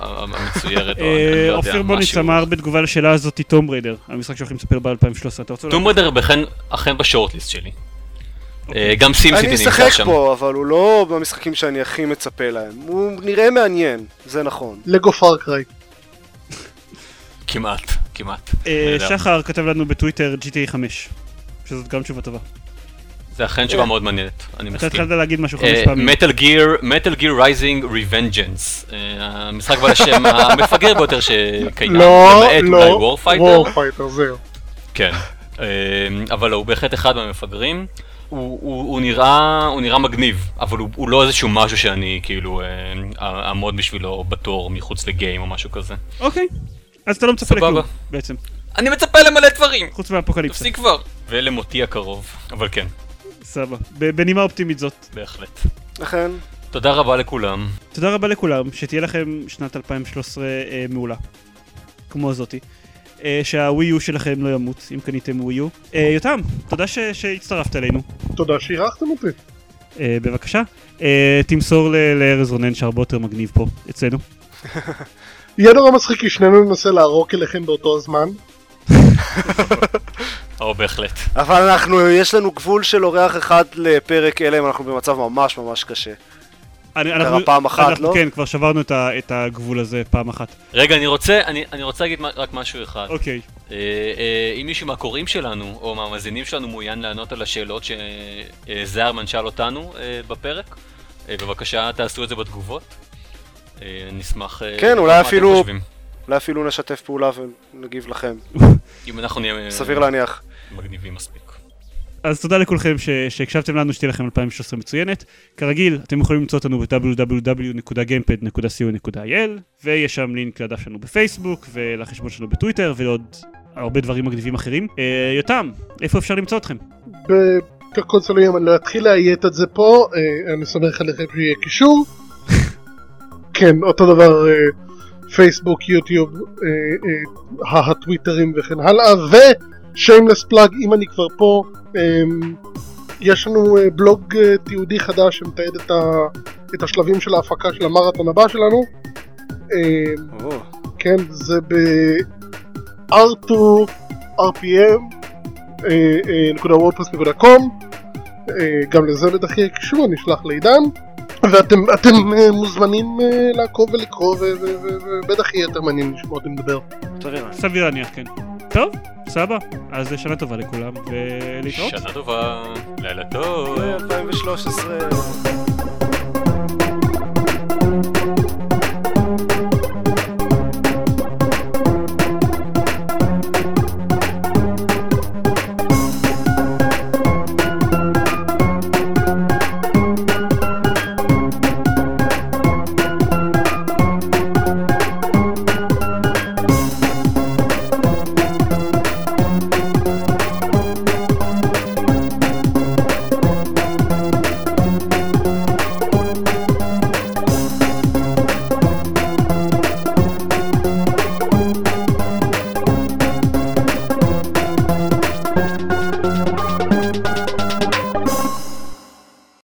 המצוירת. או אני- אני לא אה, יודע, אופיר בוניץ. אמר בתגובה לשאלה הזאת טום ריידר, המשחק שהולכים לספר ב-2013, אתה רוצה... טום ריידר אכן בשורטליסט שלי. אה, גם סימסיטי אני נמצא אשחק שם. בו, אבל הוא לא במשחקים שאני הכי מצפה להם. הוא נראה מעניין, זה נכון. לגו Far Cry. כמעט, כמעט. אה, אני. שחר כתב לנו בטוויטר GTA 5, שזאת גם תשובה טובה. זה אכן תשובה מאוד מעניינת, אני אתה מסכים. התחלת להגיד משהו אה, חמש פעמים. Metal Gear, Metal Gear Rising Revengeance. המשחק בעל השם המפגר ביותר שקיים. לא, למעט אולי לא, Warfighter. Warfighter, זהו. כן. אה, אבל הוא בהחלט אחד מהמפגרים. הוא, הוא, הוא, נראה, הוא נראה מגניב, אבל הוא, הוא לא איזשהו משהו שאני כאילו אה, אעמוד בשבילו בתור מחוץ לגיים או משהו כזה. אוקיי, אז אתה לא מצפה. לכלום, בעצם. אני מצפה למלא דברים! חוץ מהאפוקליפסה. תפסיק כבר! ולמותי הקרוב, אבל כן, סבבה. בנימה אופטימית זאת. בהחלט. לכן, תודה רבה לכולם. תודה רבה לכולם, שתהיה לכם שנת 2013 אה, מעולה. כמו זאתי. אה, שהווי יו שלכם לא ימות, אם קניתם ווי יו. אה, יותם, תודה ש- שהצטרפת אלינו. תודה שאירחתם אותי. אה, בבקשה. תמסור ל- לארז רונן שהרבה יותר מגניב פה, אצלנו. יהיה נורא מצחיק כי שנינו ננסה לערוק אליכם באותו הזמן. או בהחלט. אבל אנחנו, יש לנו גבול של אורח אחד לפרק, אלא אם אנחנו במצב ממש ממש קשה. אני- קרה אנחנו- פעם אחת, אנחנו לא? כן, כבר שברנו את ה- את הגבול הזה פעם אחת. רגע, אני רוצה, אני, אני רוצה להגיד רק משהו אחד. אוקיי. אה, אה, אם מישהו מהקוראים שלנו, או מהמאזינים שלנו מעוניין לענות על השאלות שזהרמן שאל אותנו אה, בפרק, אה, בבקשה תעשו את זה בתגובות. אה, נשמח... אה, כן, אולי אפילו- חושבים. אולי אפילו נשתף פעולה ונגיב לכם. אם אנחנו נהיה אה, סביר להניח. מגניבים מספיק. אז תודה לכולכם ש- שהקשבתם לנו, שתהיה לכם 2013 מצוינת. כרגיל, אתם יכולים למצוא אותנו ב-www.gamepad.co.il ויש שם לינק לדף שלנו בפייסבוק ולחשבון שלנו בטוויטר ולעוד הרבה דברים מגניבים אחרים. אה, יותם, איפה אפשר למצוא אתכם? בקונסולים אני לא אתחיל לאיית את זה פה, אה, אני סומך עליכם שיהיה קישור. כן, אותו דבר אה, פייסבוק, יוטיוב, אה, אה, הטוויטרים וכן הלאה, ושיימלס פלאג, אם אני כבר פה, אה, יש לנו אה, בלוג אה, תיעודי חדש שמתעד את, ה, את השלבים של ההפקה של המרתון הבא שלנו. או, כן, זה ב-r2 rpm אה, נקודה וורדפרס.com גם לזה בטח יהיה קישור, נשלח לעידן ואתם אתם, מוזמנים לעקוב ולקרוא ובטח יהיה יותר מעניין לשמוע אותי מדבר. סביר להניח, כן. טוב, סבבה. אז שנה טובה לכולם ולהתראות. שנה טובה, לילה טוב. 2013.